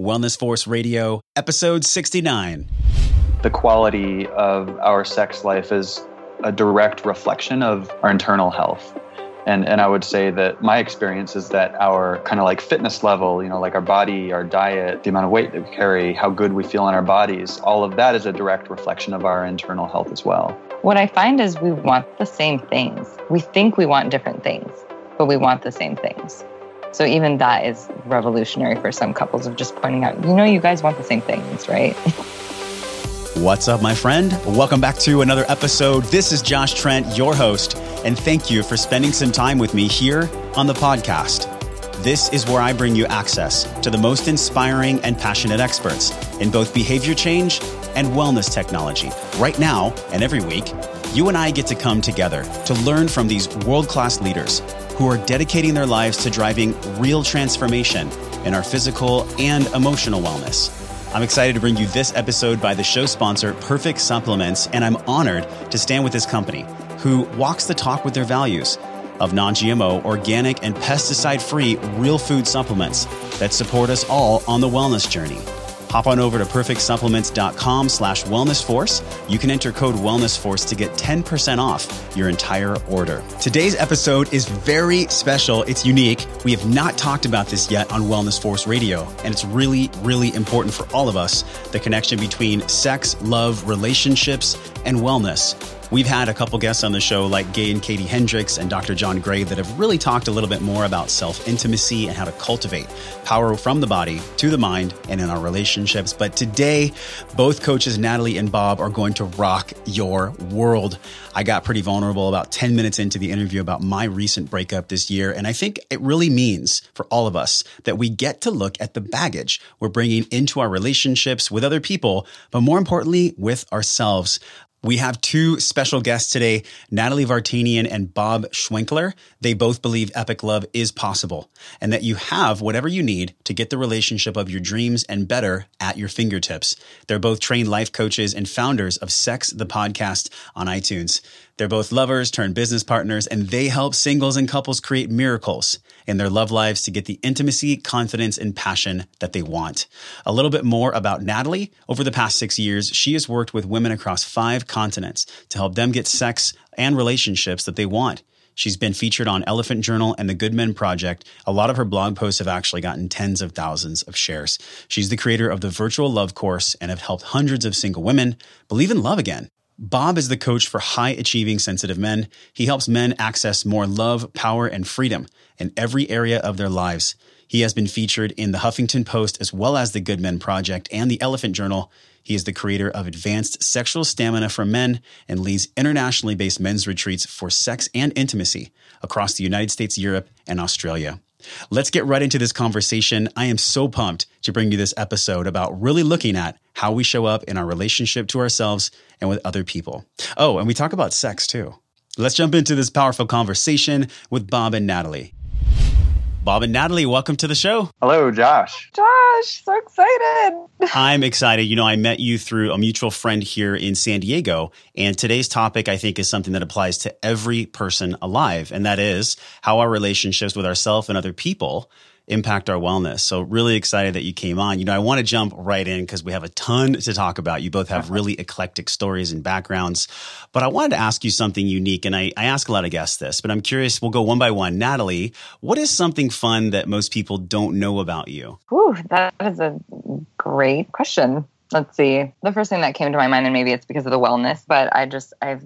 Wellness Force Radio, episode 69. The quality of our sex life is a direct reflection of our internal health. And, and I would say that my experience is that our kind of like fitness level, you know, like our body, our diet, the amount of weight that we carry, how good we feel in our bodies, all of that is a direct reflection of our internal health as well. What I find is we want the same things. We think we want different things, but we want the same things. So even that is revolutionary for some couples of just pointing out, you know, you guys want the same things, right? What's up, my friend? Welcome back to another episode. This is Josh Trent, your host, and thank you for spending some time with me here on the podcast. This is where I bring you access to the most inspiring and passionate experts in both behavior change and wellness technology. Right now and every week, you and I get to come together to learn from these world class leaders who are dedicating their lives to driving real transformation in our physical and emotional wellness. I'm excited to bring you this episode by the show sponsor, Perfect Supplements, and I'm honored to stand with this company who walks the talk with their values of non GMO, organic, and pesticide free real food supplements that support us all on the wellness journey. Hop on over to perfectsupplements.com slash wellnessforce. You can enter code wellnessforce to get 10% off your entire order. Today's episode is very special. It's unique. We have not talked about this yet on Wellness Force Radio, and it's really, really important for all of us the connection between sex, love, relationships, and wellness. We've had a couple guests on the show like Gay and Katie Hendricks and Dr. John Gray that have really talked a little bit more about self intimacy and how to cultivate power from the body to the mind and in our relationships. But today, both coaches, Natalie and Bob, are going to rock your world. I got pretty vulnerable about 10 minutes into the interview about my recent breakup this year. And I think it really means for all of us that we get to look at the baggage we're bringing into our relationships with other people, but more importantly, with ourselves. We have two special guests today, Natalie Vartanian and Bob Schwenkler. They both believe epic love is possible and that you have whatever you need to get the relationship of your dreams and better at your fingertips. They're both trained life coaches and founders of Sex, the podcast on iTunes. They're both lovers turned business partners, and they help singles and couples create miracles in their love lives to get the intimacy, confidence, and passion that they want. A little bit more about Natalie. Over the past six years, she has worked with women across five continents to help them get sex and relationships that they want. She's been featured on Elephant Journal and the Good Men Project. A lot of her blog posts have actually gotten tens of thousands of shares. She's the creator of the Virtual Love Course and have helped hundreds of single women believe in love again. Bob is the coach for high achieving sensitive men. He helps men access more love, power, and freedom in every area of their lives. He has been featured in the Huffington Post as well as the Good Men Project and the Elephant Journal. He is the creator of Advanced Sexual Stamina for Men and leads internationally based men's retreats for sex and intimacy across the United States, Europe, and Australia. Let's get right into this conversation. I am so pumped to bring you this episode about really looking at how we show up in our relationship to ourselves and with other people. Oh, and we talk about sex too. Let's jump into this powerful conversation with Bob and Natalie. Bob and Natalie, welcome to the show. Hello, Josh. Josh, so excited. I'm excited. You know, I met you through a mutual friend here in San Diego. And today's topic, I think, is something that applies to every person alive. And that is how our relationships with ourselves and other people impact our wellness. So really excited that you came on. You know, I want to jump right in because we have a ton to talk about. You both have really eclectic stories and backgrounds, but I wanted to ask you something unique. And I, I ask a lot of guests this, but I'm curious, we'll go one by one. Natalie, what is something fun that most people don't know about you? Ooh, that is a great question. Let's see. The first thing that came to my mind, and maybe it's because of the wellness, but I just, I've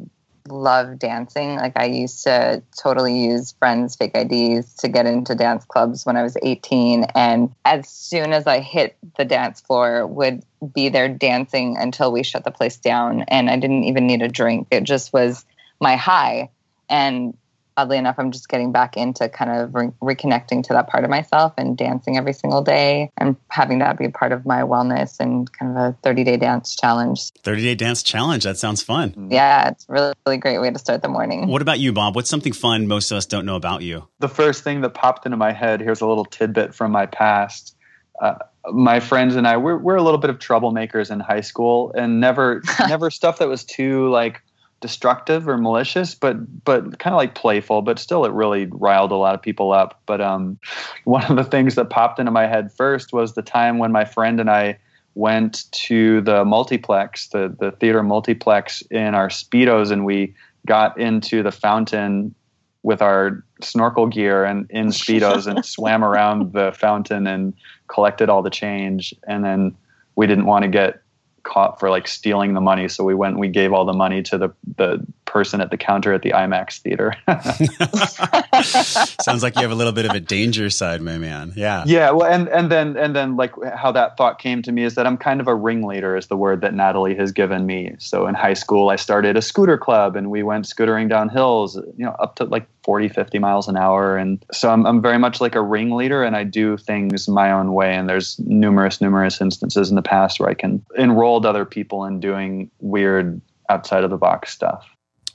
love dancing. Like I used to totally use friends' fake IDs to get into dance clubs when I was 18. And as soon as I hit the dance floor, would be there dancing until we shut the place down. And I didn't even need a drink. It just was my high. And oddly enough, I'm just getting back into kind of re- reconnecting to that part of myself and dancing every single day and having that be a part of my wellness and kind of a 30 day dance challenge. 30 day dance challenge. That sounds fun. Yeah, it's really, really great way to start the morning. What about you, Bob? What's something fun most of us don't know about you? The first thing that popped into my head here's a little tidbit from my past. Uh, my friends and I, we're, we're a little bit of troublemakers in high school and never, never stuff that was too like destructive or malicious, but but kind of like playful. But still, it really riled a lot of people up. But um, one of the things that popped into my head first was the time when my friend and I went to the multiplex, the the theater multiplex in our speedos, and we got into the fountain with our snorkel gear and in speedos and swam around the fountain and collected all the change and then we didn't want to get caught for like stealing the money. So we went we gave all the money to the, the person at the counter at the IMAX theater. Sounds like you have a little bit of a danger side, my man. Yeah. Yeah. Well, and, and then, and then like how that thought came to me is that I'm kind of a ringleader is the word that Natalie has given me. So in high school, I started a scooter club and we went scootering down hills, you know, up to like 40, 50 miles an hour. And so I'm, I'm very much like a ringleader and I do things my own way. And there's numerous, numerous instances in the past where I can enrolled other people in doing weird outside of the box stuff.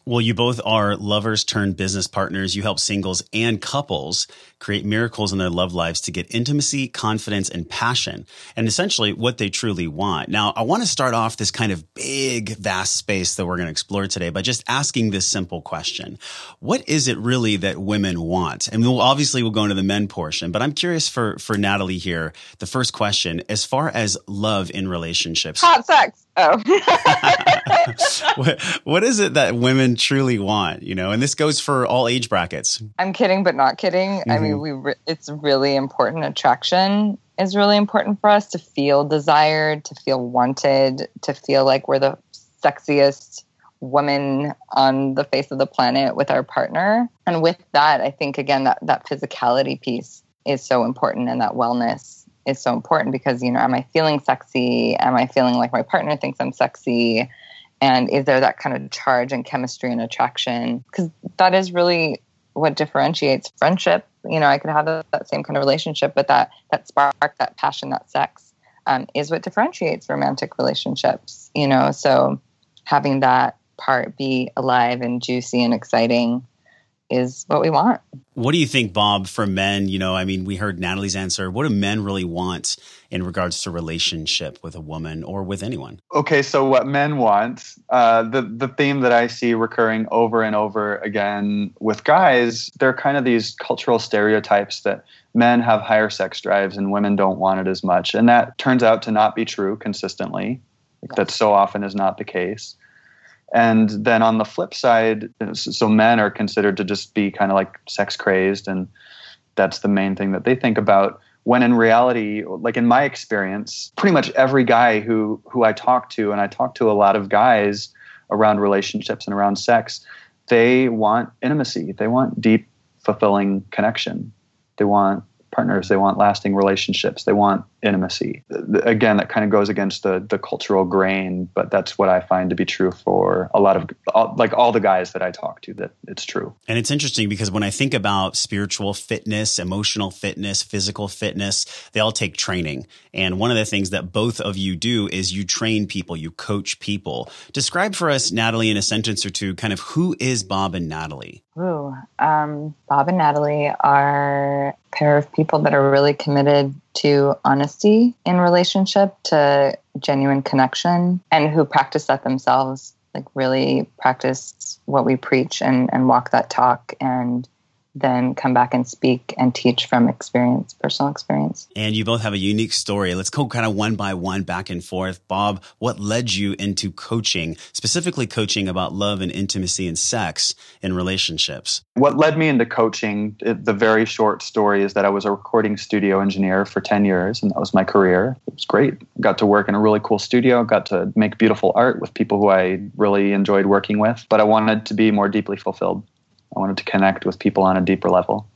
Well, you both are lovers turned business partners. You help singles and couples create miracles in their love lives to get intimacy, confidence, and passion, and essentially what they truly want. Now, I want to start off this kind of big, vast space that we're going to explore today by just asking this simple question. What is it really that women want? And we'll obviously we'll go into the men portion, but I'm curious for, for Natalie here. The first question, as far as love in relationships. Hot sex. Oh. what, what is it that women truly want, you know? And this goes for all age brackets. I'm kidding, but not kidding. Mm-hmm. I mean, mm-hmm. we re- it's really important. Attraction is really important for us to feel desired, to feel wanted, to feel like we're the sexiest woman on the face of the planet with our partner. And with that, I think again that that physicality piece is so important and that wellness is so important because you know am i feeling sexy am i feeling like my partner thinks i'm sexy and is there that kind of charge and chemistry and attraction because that is really what differentiates friendship you know i could have that, that same kind of relationship but that that spark that passion that sex um, is what differentiates romantic relationships you know so having that part be alive and juicy and exciting is what we want. What do you think, Bob, for men? You know, I mean, we heard Natalie's answer. What do men really want in regards to relationship with a woman or with anyone? Okay, so what men want, uh, the the theme that I see recurring over and over again with guys, they're kind of these cultural stereotypes that men have higher sex drives and women don't want it as much, and that turns out to not be true consistently. Yes. That so often is not the case. And then on the flip side, so men are considered to just be kind of like sex crazed, and that's the main thing that they think about. When in reality, like in my experience, pretty much every guy who who I talk to, and I talk to a lot of guys around relationships and around sex, they want intimacy. They want deep, fulfilling connection. They want partners. They want lasting relationships. They want intimacy. Again, that kind of goes against the the cultural grain, but that's what I find to be true for a lot of all, like all the guys that I talk to. That it's true. And it's interesting because when I think about spiritual fitness, emotional fitness, physical fitness, they all take training. And one of the things that both of you do is you train people, you coach people. Describe for us, Natalie, in a sentence or two, kind of who is Bob and Natalie. Ooh, um, Bob and Natalie are a pair of people that are really committed to honesty in relationship, to genuine connection, and who practice that themselves. Like really practice what we preach and, and walk that talk and then come back and speak and teach from experience, personal experience. And you both have a unique story. Let's go kind of one by one back and forth. Bob, what led you into coaching, specifically coaching about love and intimacy and sex in relationships? What led me into coaching, uh, the very short story is that I was a recording studio engineer for 10 years, and that was my career. It was great. Got to work in a really cool studio, got to make beautiful art with people who I really enjoyed working with, but I wanted to be more deeply fulfilled. I wanted to connect with people on a deeper level.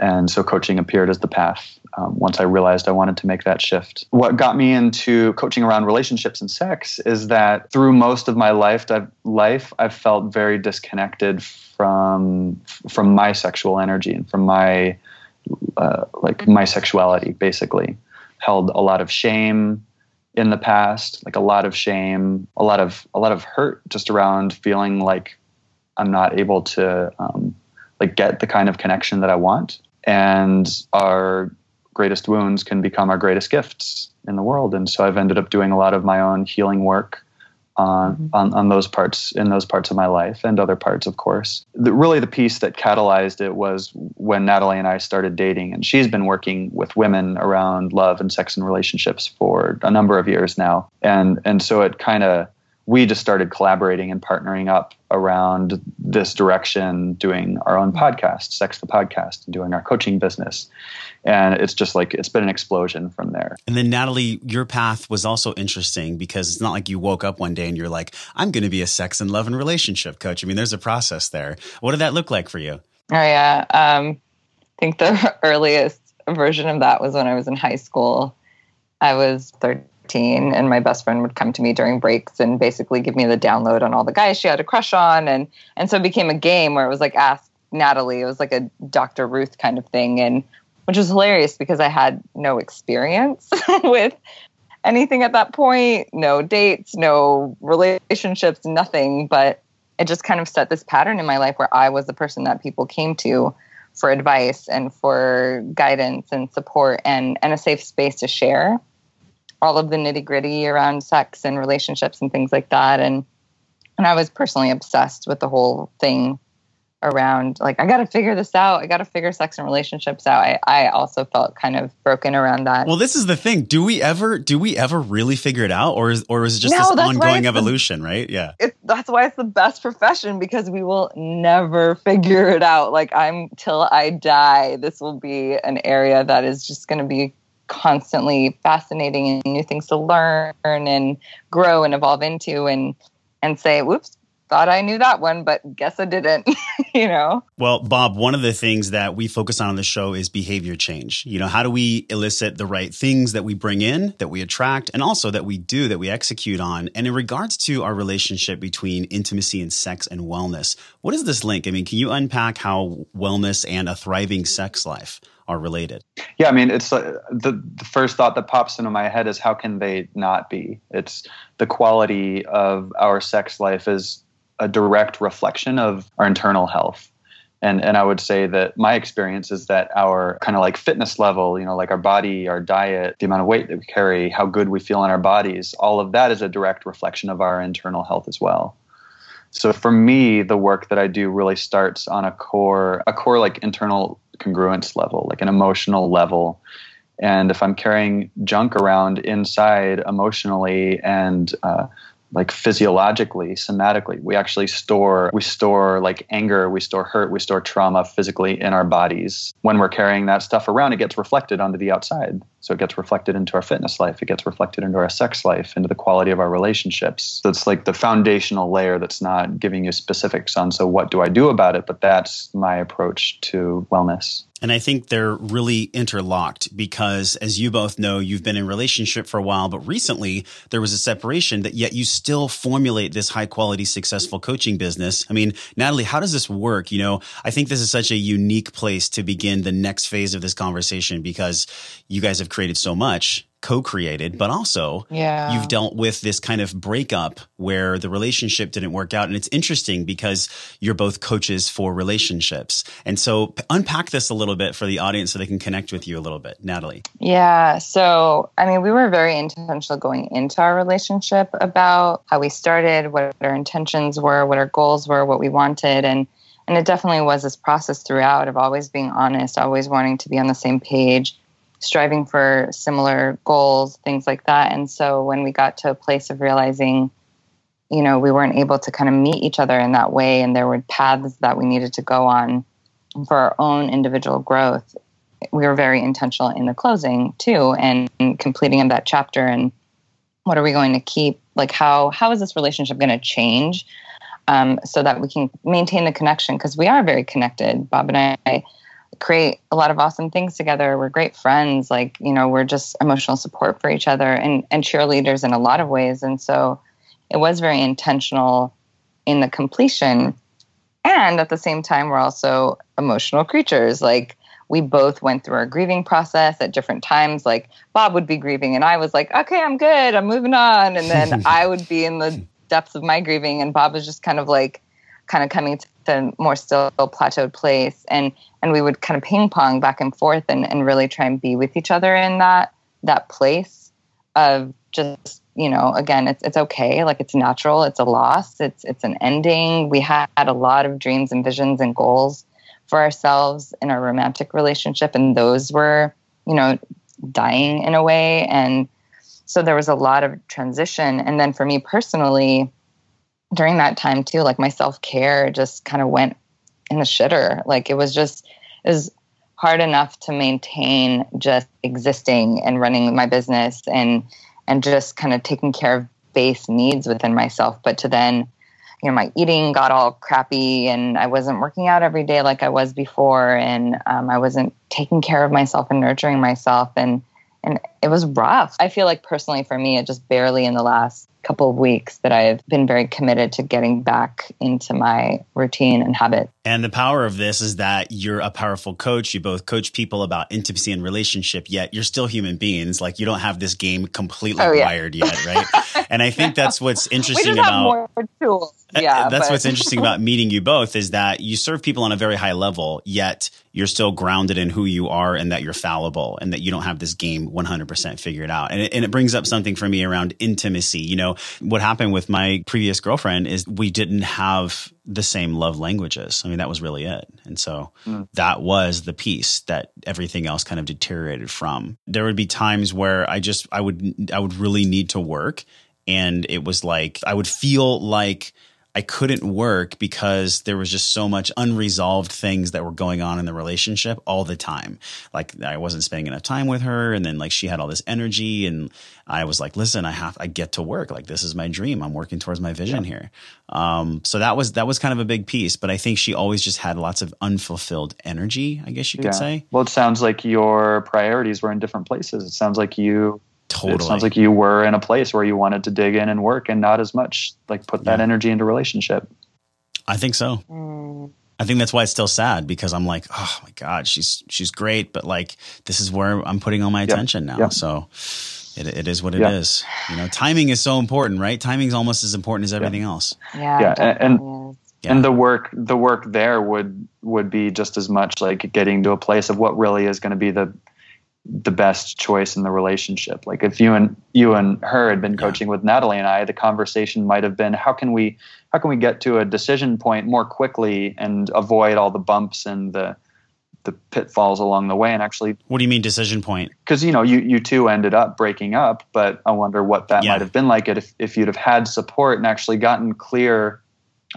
And so coaching appeared as the path um, once I realized I wanted to make that shift. What got me into coaching around relationships and sex is that through most of my life, I've, life, I've felt very disconnected from from my sexual energy and from my uh, like my sexuality. Basically, held a lot of shame in the past, like a lot of shame, a lot of a lot of hurt just around feeling like I'm not able to um, like get the kind of connection that I want. And our greatest wounds can become our greatest gifts in the world. And so I've ended up doing a lot of my own healing work on, mm-hmm. on on those parts in those parts of my life and other parts of course the, really the piece that catalyzed it was when natalie and i started dating and she's been working with women around love and sex and relationships for a number of years now and and so it kind of we just started collaborating and partnering up around this direction, doing our own podcast, Sex the Podcast, and doing our coaching business. And it's just like it's been an explosion from there. And then, Natalie, your path was also interesting because it's not like you woke up one day and you're like, I'm going to be a sex and love and relationship coach. I mean, there's a process there. What did that look like for you? Oh, yeah. Um, I think the earliest version of that was when I was in high school. I was 13 and my best friend would come to me during breaks and basically give me the download on all the guys she had a crush on. And and so it became a game where it was like ask Natalie. It was like a Dr. Ruth kind of thing and which was hilarious because I had no experience with anything at that point. No dates no relationships nothing. But it just kind of set this pattern in my life where I was the person that people came to for advice and for guidance and support and and a safe space to share all of the nitty gritty around sex and relationships and things like that. And and I was personally obsessed with the whole thing around like I got to figure this out. I got to figure sex and relationships out. I, I also felt kind of broken around that. Well, this is the thing. Do we ever do we ever really figure it out, or is or is it just no, this ongoing evolution? The, right? Yeah. It, that's why it's the best profession because we will never figure it out. Like I'm till I die. This will be an area that is just going to be constantly fascinating and new things to learn and grow and evolve into and and say whoops thought i knew that one but guess i didn't you know? Well bob one of the things that we focus on on the show is behavior change. You know how do we elicit the right things that we bring in that we attract and also that we do that we execute on? And in regards to our relationship between intimacy and sex and wellness what is this link? I mean can you unpack how wellness and a thriving sex life are related. Yeah, I mean, it's uh, the the first thought that pops into my head is how can they not be? It's the quality of our sex life is a direct reflection of our internal health. And and I would say that my experience is that our kind of like fitness level, you know, like our body, our diet, the amount of weight that we carry, how good we feel in our bodies, all of that is a direct reflection of our internal health as well. So for me, the work that I do really starts on a core, a core like internal congruence level, like an emotional level. And if I'm carrying junk around inside emotionally and uh, like physiologically, somatically, we actually store we store like anger, we store hurt, we store trauma physically in our bodies. When we're carrying that stuff around, it gets reflected onto the outside. So it gets reflected into our fitness life, it gets reflected into our sex life, into the quality of our relationships. It's like the foundational layer that's not giving you specifics on so what do I do about it, but that's my approach to wellness. And I think they're really interlocked because as you both know, you've been in relationship for a while, but recently there was a separation that yet you still formulate this high quality, successful coaching business. I mean, Natalie, how does this work? You know, I think this is such a unique place to begin the next phase of this conversation because you guys have created so much co-created, but also yeah. you've dealt with this kind of breakup where the relationship didn't work out. And it's interesting because you're both coaches for relationships. And so unpack this a little bit for the audience so they can connect with you a little bit. Natalie. Yeah. So, I mean, we were very intentional going into our relationship about how we started, what our intentions were, what our goals were, what we wanted. And and it definitely was this process throughout of always being honest, always wanting to be on the same page striving for similar goals, things like that. And so when we got to a place of realizing, you know, we weren't able to kind of meet each other in that way, and there were paths that we needed to go on for our own individual growth, we were very intentional in the closing too, and, completing of that chapter. And what are we going to keep? Like, how how is this relationship going to change? Um, so that we can maintain the connection because we are very connected. Bob and I create a lot of awesome things together. We're great friends. Like, you know, we're just emotional support for each other and, and cheerleaders in a lot of ways. And so it was very intentional in the completion. And at the same time, we're also emotional creatures. Like, we both went through our grieving process at different times. Like, Bob would be grieving, and I was like, okay, I'm good, I'm moving on. And then I would be in the depths of my grieving, and Bob was just kind of like, kind of coming to the more still plateaued place. And and we would kind of ping pong back and forth and, and really try and be with each other in that that place of just you know again it's it's okay. Like it's natural. It's a loss. It's it's an ending. We had a lot of dreams and visions and goals for ourselves in our romantic relationship and those were you know dying in a way. And so there was a lot of transition. And then for me personally during that time too like my self-care just kind of went in the shitter. Like it was just it was hard enough to maintain just existing and running my business and and just kind of taking care of base needs within myself. But to then you know my eating got all crappy and i wasn't working out every day like i was before and um, i wasn't taking care of myself and nurturing myself and and it was rough i feel like personally for me it just barely in the last couple of weeks that I've been very committed to getting back into my routine and habit. And the power of this is that you're a powerful coach. You both coach people about intimacy and relationship, yet you're still human beings. Like you don't have this game completely oh, yeah. wired yet, right? and I think that's what's interesting about more tools. Uh, yeah, that's but. what's interesting about meeting you both is that you serve people on a very high level, yet you're still grounded in who you are and that you're fallible and that you don't have this game 100% figured out. And it, and it brings up something for me around intimacy. You know, what happened with my previous girlfriend is we didn't have the same love languages. I mean, that was really it. And so mm. that was the piece that everything else kind of deteriorated from. There would be times where I just, I would, I would really need to work. And it was like, I would feel like, I couldn't work because there was just so much unresolved things that were going on in the relationship all the time. Like I wasn't spending enough time with her and then like she had all this energy and I was like, listen, I have I get to work. Like this is my dream. I'm working towards my vision yeah. here. Um, so that was that was kind of a big piece, but I think she always just had lots of unfulfilled energy, I guess you could yeah. say. Well, it sounds like your priorities were in different places. It sounds like you Totally. It sounds like you were in a place where you wanted to dig in and work and not as much like put that yeah. energy into relationship. I think so. Mm. I think that's why it's still sad because I'm like, oh my God, she's she's great, but like this is where I'm putting all my attention now. So it, it is what it is. You know, timing is so important, right? Timing is almost as important as everything else. Yeah. Yeah. And, and, and the work the work there would would be just as much like getting to a place of what really is going to be the the best choice in the relationship. Like if you and you and her had been coaching yeah. with Natalie and I, the conversation might have been how can we how can we get to a decision point more quickly and avoid all the bumps and the the pitfalls along the way and actually What do you mean decision point? Cuz you know, you you two ended up breaking up, but I wonder what that yeah. might have been like if if you'd have had support and actually gotten clear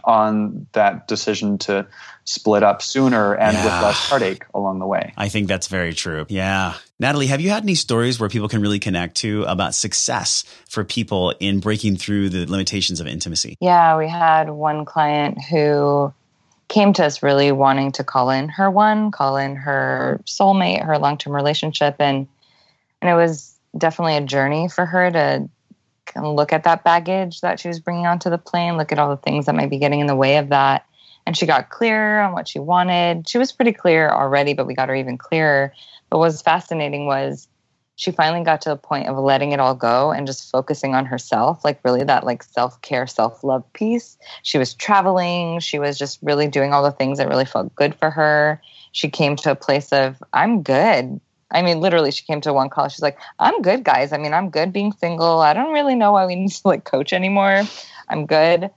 on that decision to split up sooner and yeah. with less heartache along the way. I think that's very true. Yeah. Natalie, have you had any stories where people can really connect to about success for people in breaking through the limitations of intimacy? Yeah, we had one client who came to us really wanting to call in her one, call in her soulmate, her long-term relationship and and it was definitely a journey for her to of look at that baggage that she was bringing onto the plane, look at all the things that might be getting in the way of that and she got clear on what she wanted. She was pretty clear already, but we got her even clearer. But what was fascinating was she finally got to the point of letting it all go and just focusing on herself, like really that like self-care, self-love piece. She was traveling, she was just really doing all the things that really felt good for her. She came to a place of I'm good. I mean, literally, she came to one call. She's like, I'm good, guys. I mean, I'm good being single. I don't really know why we need to like coach anymore. I'm good.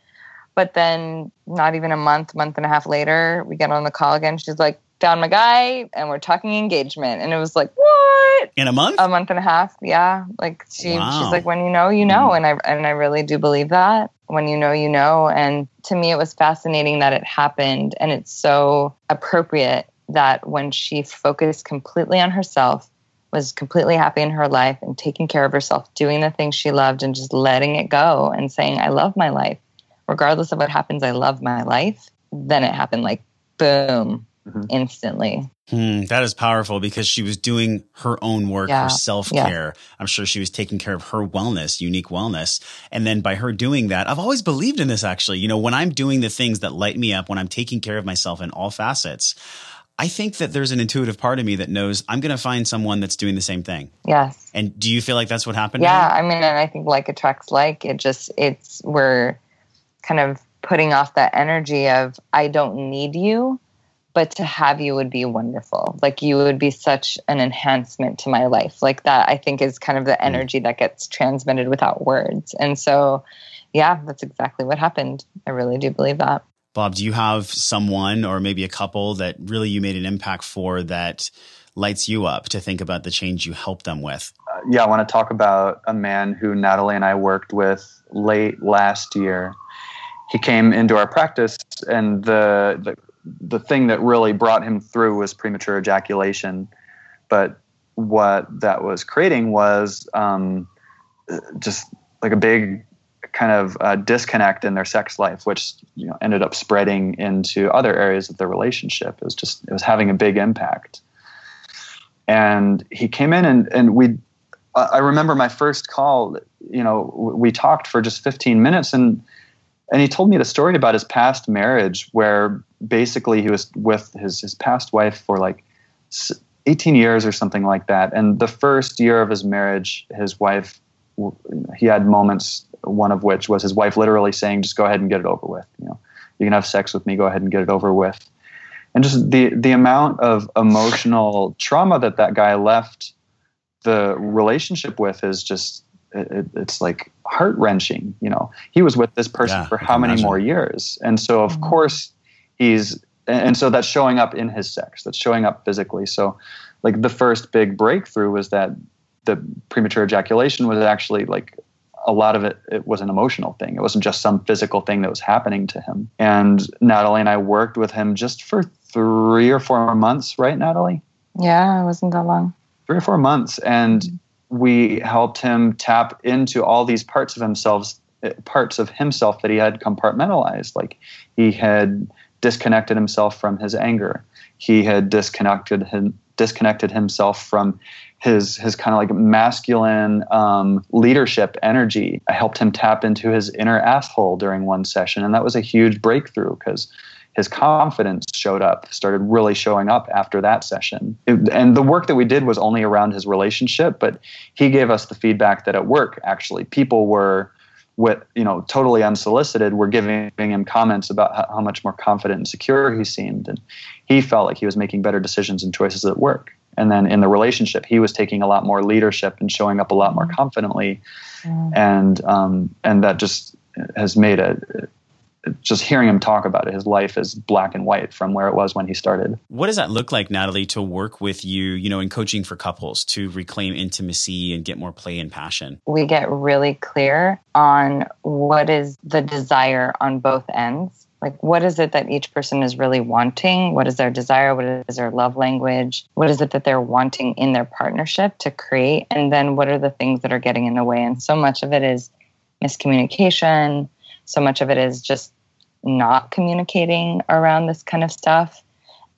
But then, not even a month, month and a half later, we get on the call again. She's like, found my guy and we're talking engagement. And it was like, what? In a month? A month and a half. Yeah. Like she wow. she's like, when you know, you know. Hmm. And I and I really do believe that. When you know, you know. And to me it was fascinating that it happened and it's so appropriate that when she focused completely on herself, was completely happy in her life and taking care of herself, doing the things she loved and just letting it go and saying, I love my life regardless of what happens, I love my life. Then it happened like boom, mm-hmm. instantly. Hmm, that is powerful because she was doing her own work, yeah, her self care. Yeah. I'm sure she was taking care of her wellness, unique wellness. And then by her doing that, I've always believed in this actually. You know, when I'm doing the things that light me up, when I'm taking care of myself in all facets, I think that there's an intuitive part of me that knows I'm going to find someone that's doing the same thing. Yes. And do you feel like that's what happened? Yeah. I mean, and I think like attracts like. It just, it's, we're, kind of putting off that energy of I don't need you, but to have you would be wonderful. Like you would be such an enhancement to my life. Like that, I think is kind of the mm. energy that gets transmitted without words. And so, yeah, that's exactly what happened. I really do believe that. Bob, do you have someone or maybe a couple that really you made an impact for that lights you up to think about the change you helped them with? Uh, yeah, I want to talk about a man who Natalie and I worked with late last year. He came into our practice, and the, the the thing that really brought him through was premature ejaculation. But what that was creating was um, just like a big kind of uh, disconnect in their sex life, which you know ended up spreading into other areas of their relationship. It was just it was having a big impact. And he came in and and we, I remember my first call. You know, we talked for just 15 minutes and and he told me the story about his past marriage where basically he was with his his past wife for like 18 years or something like that and the first year of his marriage his wife he had moments one of which was his wife literally saying just go ahead and get it over with you know you can have sex with me go ahead and get it over with and just the the amount of emotional trauma that that guy left the relationship with is just it, it's like heart wrenching. You know, he was with this person yeah, for how many imagine. more years, and so of mm-hmm. course he's and so that's showing up in his sex. That's showing up physically. So, like the first big breakthrough was that the premature ejaculation was actually like a lot of it it was an emotional thing. It wasn't just some physical thing that was happening to him. And natalie and i worked with him just for three or four months right natalie? Yeah it wasn't that long. Three or four months. And mm-hmm. we helped him tap into all these parts of himself parts of himself that he had compartmentalized. Like he had disconnected himself from his anger. He had disconnected him, disconnected himself from his his kind of like masculine um, leadership energy. I helped him tap into his inner asshole during one session, and that was a huge breakthrough because his confidence showed up, started really showing up after that session. It, and the work that we did was only around his relationship, but he gave us the feedback that at work, actually, people were with you know totally unsolicited were giving him comments about how, how much more confident and secure he seemed and he felt like he was making better decisions and choices at work and then in the relationship he was taking a lot more leadership and showing up a lot more mm. confidently mm. and um, and that just has made it just hearing him talk about it, his life is black and white from where it was when he started. What does that look like, Natalie, to work with you, you know, in coaching for couples to reclaim intimacy and get more play and passion? We get really clear on what is the desire on both ends. Like, what is it that each person is really wanting? What is their desire? What is their love language? What is it that they're wanting in their partnership to create? And then what are the things that are getting in the way? And so much of it is miscommunication. So much of it is just not communicating around this kind of stuff.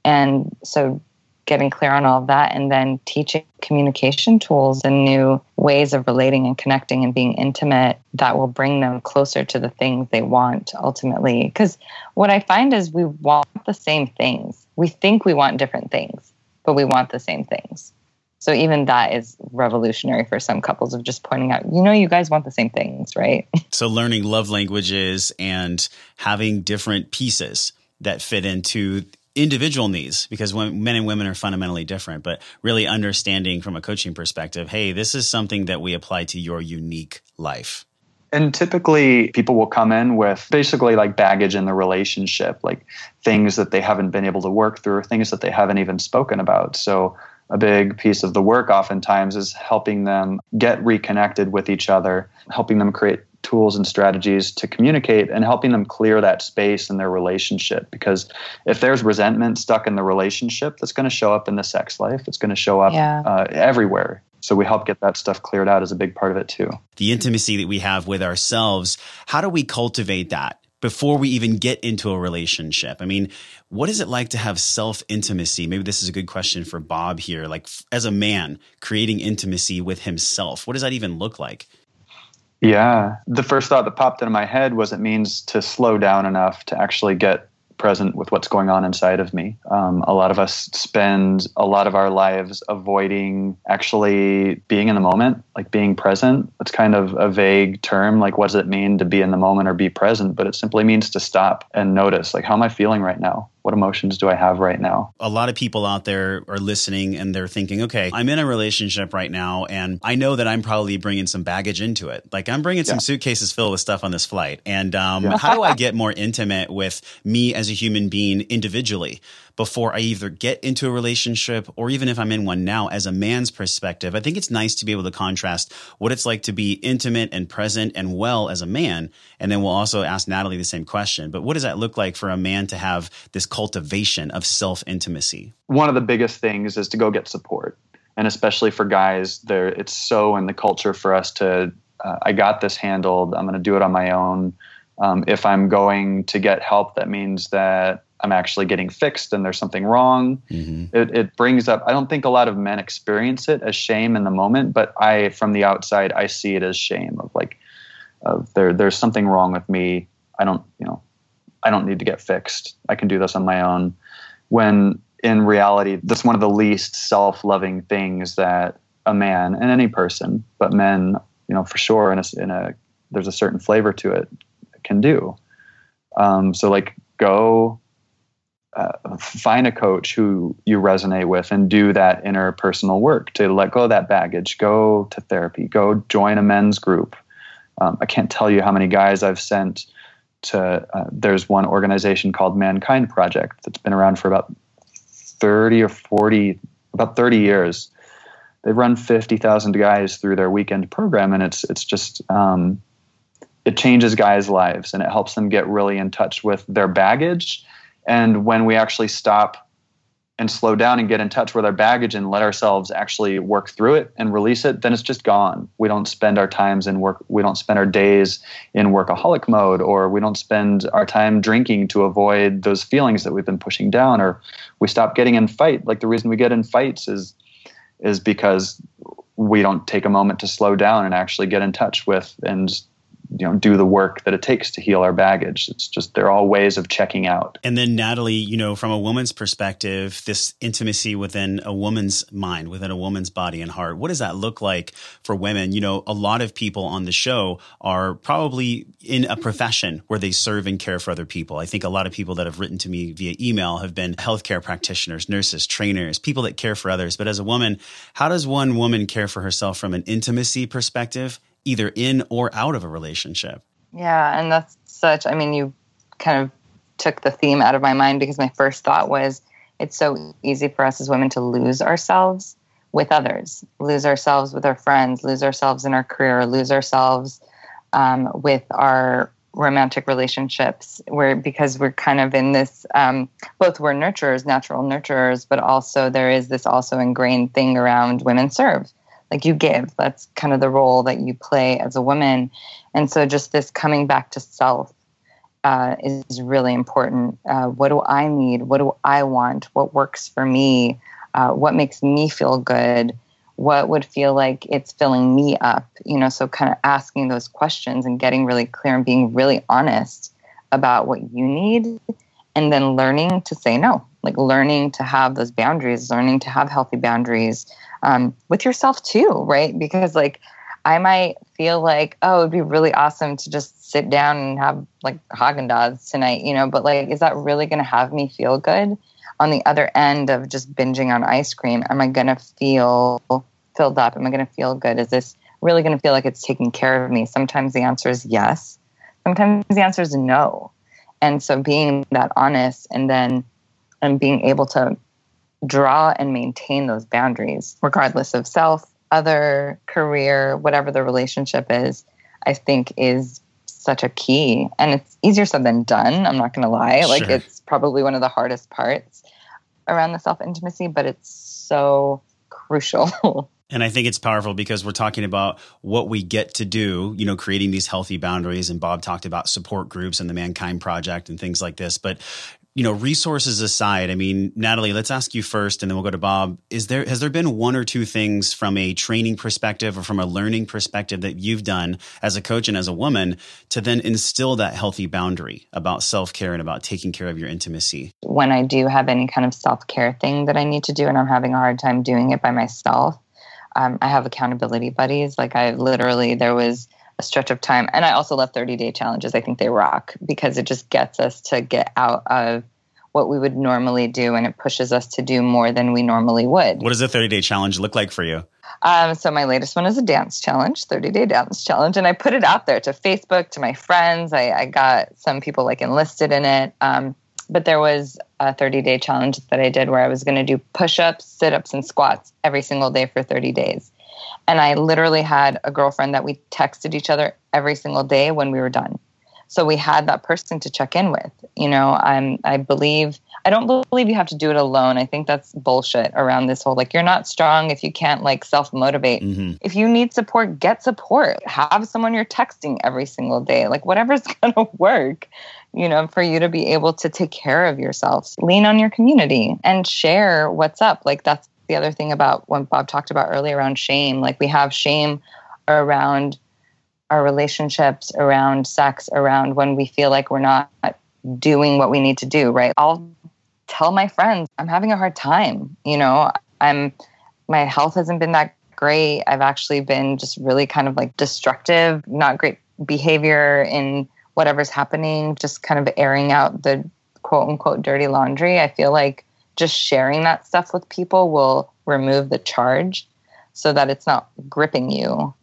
And so getting clear on all of that and then teaching communication tools and new ways of relating and connecting and being intimate that will bring them closer to the things they want ultimately. Because what I find is we want the same things. We think we want different things, but we want the same things. So even that is revolutionary for some couples of just pointing out, you know, you guys want the same things, right? so learning love languages and having different pieces that fit into individual needs because when, men and women are fundamentally different but really understanding from a coaching perspective hey this is something that we apply to your unique life. And typically people will come in with basically like baggage in the relationship like things that they haven't been able to work through things that they haven't even spoken about. So a big piece of the work oftentimes is helping them get reconnected with each other, helping them create tools and strategies to communicate and helping them clear that space in their relationship because if there's resentment stuck in the relationship that's going to show up in the sex life it's going to show up yeah. uh, everywhere so we help get that stuff cleared out as a big part of it too the intimacy that we have with ourselves how do we cultivate that before we even get into a relationship? I mean, what is it like to have self intimacy? Maybe this is a good question for Bob here. Like, as a man, creating intimacy with himself, what does that even look like? Yeah. The first thought that popped into my head was it means to slow down enough to actually get present with what's going on inside of me. Um, a lot of us spend a lot of our lives avoiding actually being in the moment, like being present. It's kind of a vague term. Like, what does it mean to be in the moment or be present? But it simply means to stop and notice, like, how am I feeling right now? What emotions do I have right now? A lot of people out there are listening and they're thinking, okay, I'm in a relationship right now and I know that I'm probably bringing some baggage into it. Like I'm bringing some suitcases filled with stuff on this flight. And um, yeah. how do I get more intimate with me as a human being individually? Before I either get into a relationship or even if I'm in one now as a man's perspective. I think it's nice to be able to contrast what it's like to be intimate and present and well as a man. And then we'll also ask Natalie the same question. But what does that look like for a man to have this cultivation of self intimacy? One of the biggest things is to go get support. And especially for guys, there it's so in the culture for us to uh, I got this handled. I'm going to do it on my own. Um, if I'm going to get help, that means that I'm actually getting fixed and there's something wrong. Mm-hmm. It, it brings up, I don't think a lot of men experience it as shame in the moment, but I, from the outside, I see it as shame of like, of there, there's something wrong with me. I don't, you know, I don't need to get fixed. I can do this on my own. When in reality, that's one of the least self loving things that a man and any person, but men, you know, for sure, in a, in a there's a certain flavor to it, can do. Um, so, like, go uh, find a coach who you resonate with and do that interpersonal work to let go of that baggage. Go to therapy. Go join a men's group. Um, I can't tell you how many guys I've sent to. Uh, there's one organization called Mankind Project that's been around for about 30 or 40, about 30 years. They've run 50,000 guys through their weekend program, and it's it's just um, it changes guys' lives and it helps them get really in touch with their baggage and when we actually stop and slow down and get in touch with our baggage and let ourselves actually work through it and release it, then it's just gone. We don't spend our times in work, we don't spend our days in workaholic mode, or we don't spend our time drinking to avoid those feelings that we've been pushing down, or we stop getting in fight. Like the reason we get in fights is is because we don't take a moment to slow down and actually get in touch with and you know do the work that it takes to heal our baggage. It's just they're all ways of checking out. And then natalie you know from a woman's perspective this intimacy within a woman's mind within a woman's body and heart what does that look like for women? You know a lot of people on the show are probably in a profession where they serve and care for other people. I think a lot of people that have written to me via email have been healthcare practitioners nurses trainers people that care for others. But as a woman how does one woman care for herself from an intimacy perspective either in or out of a relationship. Yeah, and that's such, I mean, you kind of took the theme out of my mind because my first thought was it's so easy for us as women to lose ourselves with others, lose ourselves with our friends, lose ourselves in our career, lose ourselves um, with our romantic relationships where because we're kind of in this um, both we're nurturers natural nurturers but also there is this also ingrained thing around women serve like you give. That's kind of the role that you play as a woman. And so just this coming back to self uh, is really important. Uh, what do i need? What do i want? What works for me? Uh, what makes me feel good? What would feel like it's filling me up? You know so kind of asking those questions and getting really clear and being really honest about what you need and then learning to say no. Like learning to have those boundaries learning to have healthy boundaries um, with yourself too, right? Because like I might feel like, oh, it'd be really awesome to just sit down and have like Haagen Dazs tonight, you know, but like, is that really going to have me feel good? On the other end of just binging on ice cream, am I going to feel filled up? Am I going to feel good? Is this really going to feel like it's taking care of me? Sometimes the answer is yes. Sometimes the answer is no. And so being that honest and then and being able to draw and maintain those boundaries, regardless of self, other, career, whatever the relationship is, I think is such a key. And it's easier said than done. I'm not going to lie. Sure. Like, it's probably one of the hardest parts around the self intimacy, but it's so crucial. And I think it's powerful because we're talking about what we get to do, you know, creating these healthy boundaries. And Bob talked about support groups and the Mankind Project and things like this. But you know, resources aside, I mean, Natalie, let's ask you first and then we'll go to Bob. Is there has there been one or two things from a training perspective or from a learning perspective that you've done as a coach and as a woman to then instill that healthy boundary about self-care and about taking care of your intimacy? When I do have any kind of self-care thing that I need to do and I'm having a hard time doing it by myself, um, I have accountability buddies. Like I literally there was a stretch of time. And I also love 30 day challenges. I think they rock because it just gets us to get out of what we would normally do and it pushes us to do more than we normally would. What does a 30 day challenge look like for you? Um, so my latest one is a dance challenge, 30 day dance challenge. And I put it out there to Facebook, to my friends. I, I got some people like enlisted in it. Um, but there was a 30 day challenge that I did where I was going to do push ups, sit ups, and squats every single day for 30 days. And I literally had a girlfriend that we texted each other every single day when we were done. So we had that person to check in with. You know, I'm I believe I don't believe you have to do it alone. I think that's bullshit around this whole like you're not strong if you can't like self motivate. Mm-hmm. If you need support, get support. Have someone you're texting every single day. Like whatever's going to work, you know, for you to be able to take care of yourself. Lean on your community and share what's up. Like that's the other thing about what Bob talked about earlier around shame. Like we have shame around our relationships, around sex, around when we feel like we're not doing what we need to do, right? I'll tell my friends I'm having a hard time. You know, I'm my health hasn't been that great. I've actually been just really kind of like destructive, not great behavior in whatever's happening, just kind of airing out the quote unquote dirty laundry. I feel like just sharing that stuff with people will remove the charge so that it's not gripping you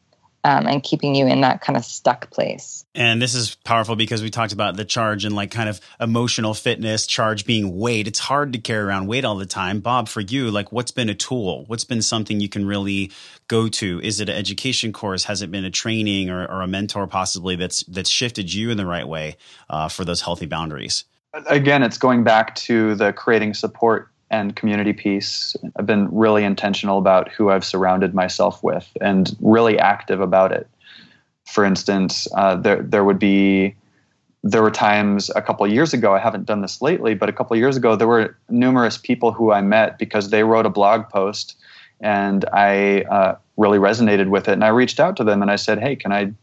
um, and keeping you in that kind of stuck place. And this is powerful because we talked about the charge and like kind of emotional fitness, charge being weight. It's hard to carry around weight all the time. Bob, for you, like what's been a tool? What's been something you can really go to? Is it an education course? Has it been a training or, or a mentor possibly that's that's shifted you in the right way uh, for those healthy boundaries? Again, it's going back to the creating support and community piece. I've been really intentional about who I've surrounded myself with and really active about it. For instance, uh, there there would be there were times a couple years ago I haven't done this lately, but a couple years ago there were numerous people who I met because they wrote a blog post and I uh, really resonated with it and I reached out to them and I said, "Hey, can I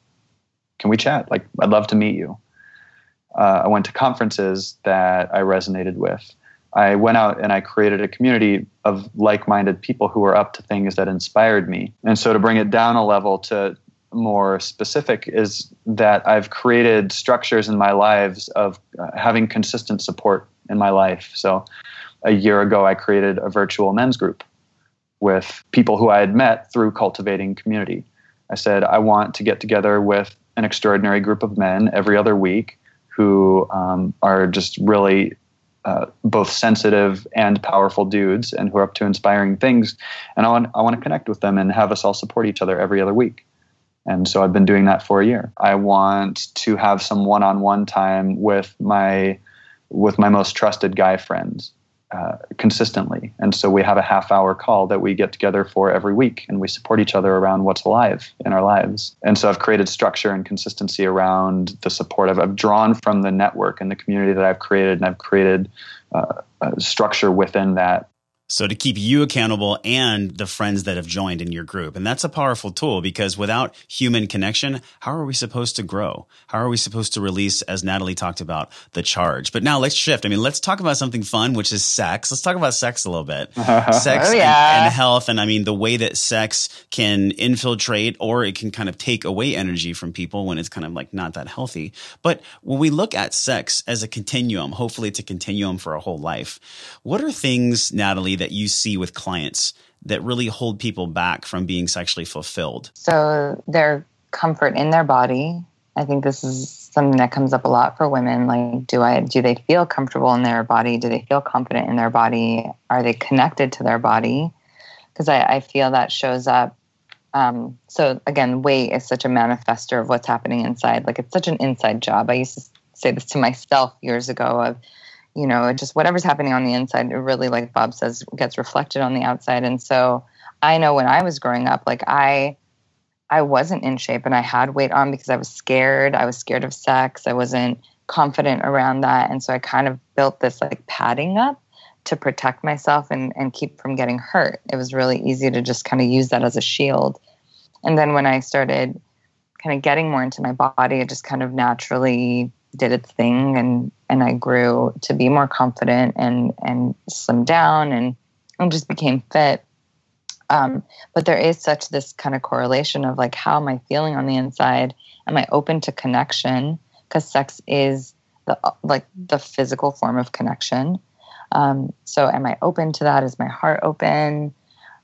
can we chat? Like I'd love to meet you." Uh, I went to conferences that I resonated with. I went out and I created a community of like minded people who were up to things that inspired me. And so to bring it down a level to more specific is that I've created structures in my lives of uh, having consistent support in my life. So a year ago, I created a virtual men's group with people who I had met through cultivating community. I said, I want to get together with an extraordinary group of men every other week who um, are just really uh, both sensitive and powerful dudes and who are up to inspiring things. And I want, I want to connect with them and have us all support each other every other week. And so I've been doing that for a year. I want to have some one-on-one time with my with my most trusted guy friends uh, consistently. And so we have a half hour call that we get together for every week and we support each other around what's alive in our lives. And so I've created structure and consistency around the support. I've, I've drawn from the network and the community that I've created and I've created uh, structure within that so to keep you accountable and the friends that have joined in your group. And that's a powerful tool because without human connection, how are we supposed to grow? How are we supposed to release, as Natalie talked about, the charge? But now let's shift. I mean, let's talk about something fun, which is sex. Let's talk about sex a little bit. sex oh, yeah. and, and health. And I mean, the way that sex can infiltrate or it can kind of take away energy from people when it's kind of like not that healthy. But when we look at sex as a continuum, hopefully it's a continuum for a whole life. What are things, Natalie, that you see with clients that really hold people back from being sexually fulfilled? So, their comfort in their body. I think this is something that comes up a lot for women. Like, do I do they feel comfortable in their body? Do they feel confident in their body? Are they connected to their body? Because I, I feel that shows up um, so again, weight is such a manifester of what's happening inside. Like it's such an inside job. I used to say this to myself years ago of you know, just whatever's happening on the inside, it really, like Bob says, gets reflected on the outside. And so I know when I was growing up, like I, I wasn't in shape and I had weight on because I was scared. I was scared of sex. I wasn't confident around that. And so I kind of built this like padding up to protect myself and, and keep from getting hurt. It was really easy to just kind of use that as a shield. And then when I started kind of getting more into my body, it just kind of naturally did its thing and and I grew to be more confident and and slim down and and just became fit. Um, but there is such this kind of correlation of like how am I feeling on the inside? Am I open to connection? Because sex is the like the physical form of connection. Um, so, am I open to that? Is my heart open?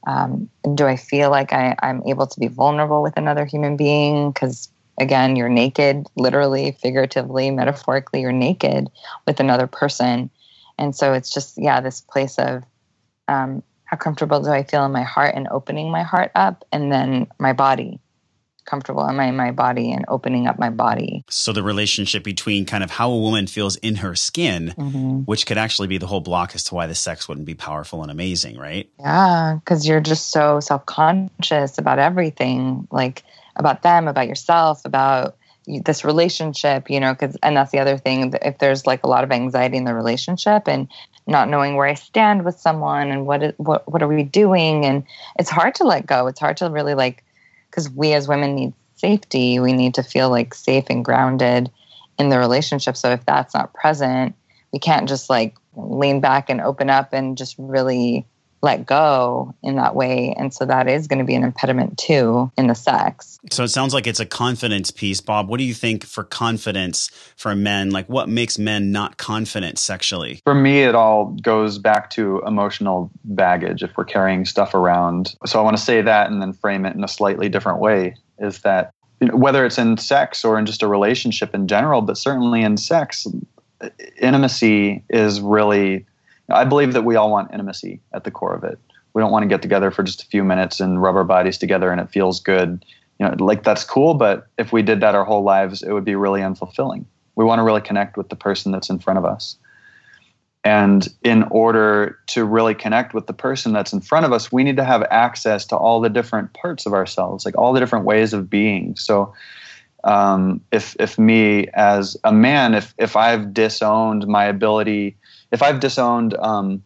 Um, do I feel like I, I'm able to be vulnerable with another human being? Because again, you're naked, literally, figuratively, metaphorically, you're naked with another person. And so it's just, yeah, this place of um, how comfortable do I feel in my heart and opening my heart up, and then my body comfortable am I in my body and opening up my body. So the relationship between kind of how a woman feels in her skin, mm-hmm. which could actually be the whole block as to why the sex wouldn't be powerful and amazing, right? Yeah, because you're just so self conscious about everything, like about them, about yourself, about this relationship, you know, because, and that's the other thing, if there's like a lot of anxiety in the relationship and not knowing where I stand with someone and what, is, what, what are we doing? And it's hard to let go. It's hard to really like, because we as women need safety. We need to feel like safe and grounded in the relationship. So if that's not present, we can't just like lean back and open up and just really let go in that way. And so that is going to be an impediment too in the sex. So it sounds like it's a confidence piece. Bob, what do you think for confidence for men? Like what makes men not confident sexually? For me, it all goes back to emotional baggage if we're carrying stuff around. So I want to say that and then frame it in a slightly different way is that whether it's in sex or in just a relationship in general, but certainly in sex, intimacy is really I believe that we all want intimacy at the core of it. We don't want to get together for just a few minutes and rub our bodies together and it feels good. You know, like that's cool, but if we did that our whole lives, it would be really unfulfilling. We want to really connect with the person that's in front of us. And in order to really connect with the person that's in front of us, we need to have access to all the different parts of ourselves, like all the different ways of being. So, um, if if me as a man, if if I've disowned my ability if I've disowned, um,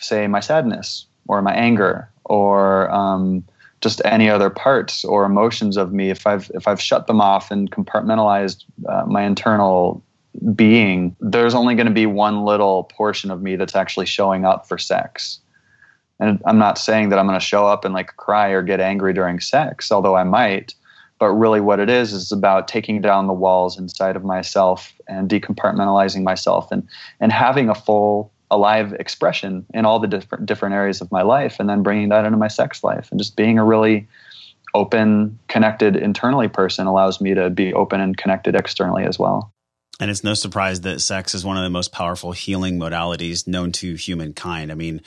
say, my sadness or my anger or um, just any other parts or emotions of me, if I've if I've shut them off and compartmentalized uh, my internal being, there's only going to be one little portion of me that's actually showing up for sex. And I'm not saying that I'm going to show up and like cry or get angry during sex, although I might. But really, what it is is about taking down the walls inside of myself and decompartmentalizing myself and and having a full alive expression in all the different different areas of my life and then bringing that into my sex life. And just being a really open connected internally person allows me to be open and connected externally as well and it's no surprise that sex is one of the most powerful healing modalities known to humankind. I mean,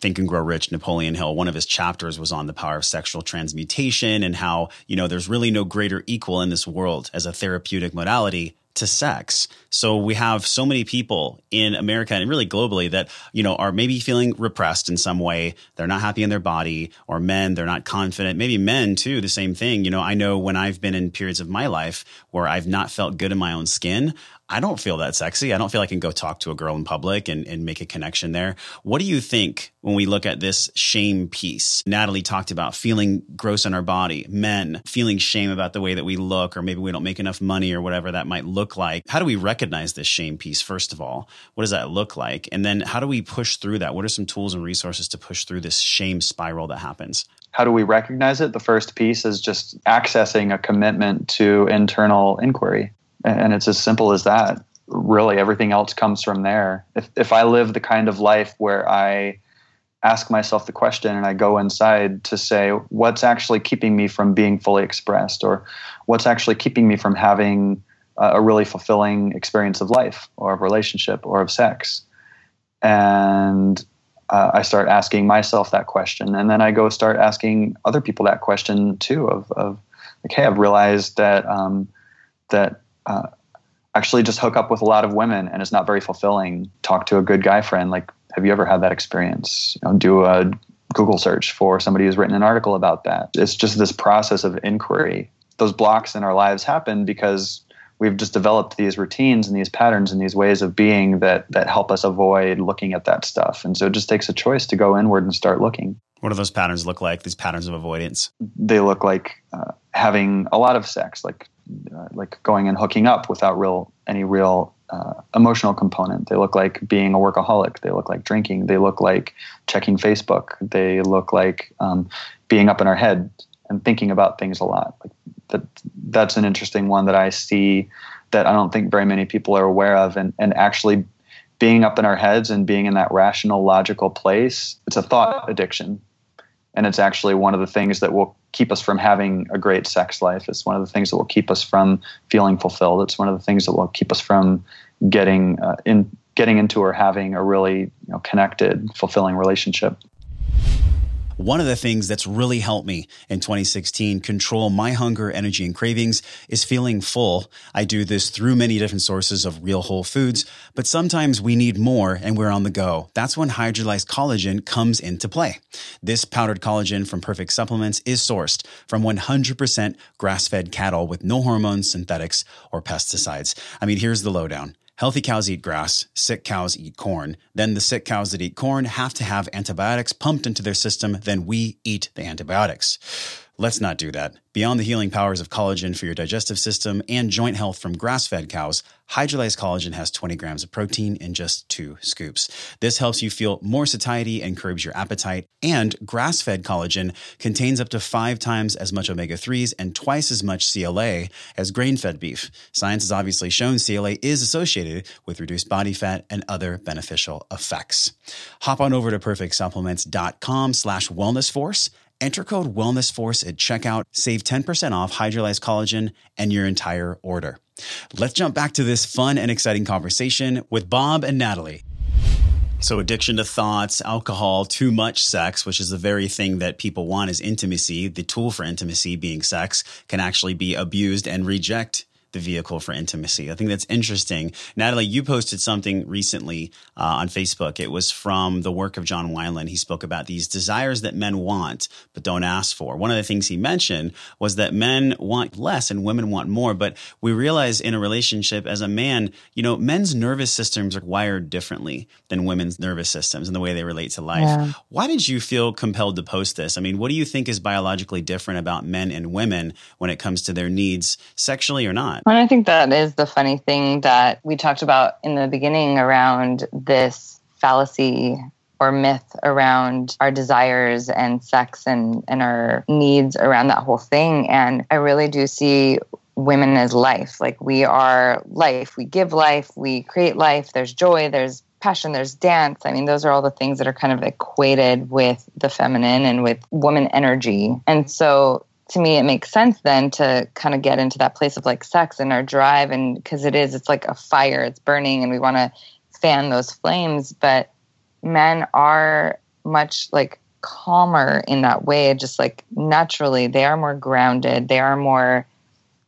Think and Grow Rich, Napoleon Hill, one of his chapters was on the power of sexual transmutation and how, you know, there's really no greater equal in this world as a therapeutic modality to sex. So we have so many people in America and really globally that, you know, are maybe feeling repressed in some way. They're not happy in their body or men, they're not confident. Maybe men too, the same thing. You know, I know when I've been in periods of my life where I've not felt good in my own skin, I don't feel that sexy. I don't feel I can go talk to a girl in public and, and make a connection there. What do you think when we look at this shame piece? Natalie talked about feeling gross in our body, men feeling shame about the way that we look, or maybe we don't make enough money or whatever that might look like. How do we recognize this shame piece, first of all? What does that look like? And then how do we push through that? What are some tools and resources to push through this shame spiral that happens? How do we recognize it? The first piece is just accessing a commitment to internal inquiry and it's as simple as that. Really everything else comes from there. If, if i live the kind of life where i ask myself the question and i go inside to say what's actually keeping me from being fully expressed or what's actually keeping me from having a really fulfilling experience of life or of relationship or of sex? And uh, i start asking myself that question. And then i go start asking other people that question too of, of like hey i've realized that um, that uh, actually just hook up with a lot of women and it's not very fulfilling. Talk to a good guy friend. Like, have you ever had that experience? You know, do a Google search for somebody who's written an article about that. It's just this process of inquiry. Those blocks in our lives happen because we've just developed these routines and these patterns and these ways of being that that help us avoid looking at that stuff. And so it just takes a choice to go inward and start looking. What do those patterns look like? These patterns of avoidance? They look like uh, having a lot of sex, like uh, like going and hooking up without real any real uh, emotional component. They look like being a workaholic. They look like drinking. They look like checking Facebook. They look like um, being up in our head and thinking about things a lot. Like that, that's an interesting one that I see that I don't think very many people are aware of, and and actually being up in our heads and being in that rational, logical place, it's a thought addiction. And it's actually one of the things that will keep us from having a great sex life. It's one of the things that will keep us from feeling fulfilled. It's one of the things that will keep us from getting uh, in getting into or having a really you know, connected, fulfilling relationship. One of the things that's really helped me in 2016 control my hunger, energy, and cravings is feeling full. I do this through many different sources of real whole foods, but sometimes we need more and we're on the go. That's when hydrolyzed collagen comes into play. This powdered collagen from Perfect Supplements is sourced from 100% grass fed cattle with no hormones, synthetics, or pesticides. I mean, here's the lowdown. Healthy cows eat grass, sick cows eat corn. Then the sick cows that eat corn have to have antibiotics pumped into their system. Then we eat the antibiotics. Let's not do that. Beyond the healing powers of collagen for your digestive system and joint health from grass fed cows, hydrolyzed collagen has 20 grams of protein in just two scoops. This helps you feel more satiety and curbs your appetite. And grass fed collagen contains up to five times as much omega 3s and twice as much CLA as grain fed beef. Science has obviously shown CLA is associated with reduced body fat and other beneficial effects. Hop on over to perfectsupplements.com slash wellnessforce Enter code WellnessForce at checkout, save 10% off hydrolyzed collagen and your entire order. Let's jump back to this fun and exciting conversation with Bob and Natalie. So, addiction to thoughts, alcohol, too much sex, which is the very thing that people want is intimacy, the tool for intimacy being sex, can actually be abused and reject the vehicle for intimacy. I think that's interesting. Natalie, you posted something recently uh, on Facebook. It was from the work of John Wineland. He spoke about these desires that men want but don't ask for. One of the things he mentioned was that men want less and women want more. But we realize in a relationship as a man, you know, men's nervous systems are wired differently than women's nervous systems and the way they relate to life. Yeah. Why did you feel compelled to post this? I mean, what do you think is biologically different about men and women when it comes to their needs, sexually or not? And I think that is the funny thing that we talked about in the beginning around this fallacy or myth around our desires and sex and, and our needs around that whole thing. And I really do see women as life. Like we are life. We give life, we create life. There's joy, there's passion, there's dance. I mean, those are all the things that are kind of equated with the feminine and with woman energy. And so to me it makes sense then to kind of get into that place of like sex and our drive and because it is it's like a fire it's burning and we want to fan those flames. But men are much like calmer in that way just like naturally. They are more grounded. They are more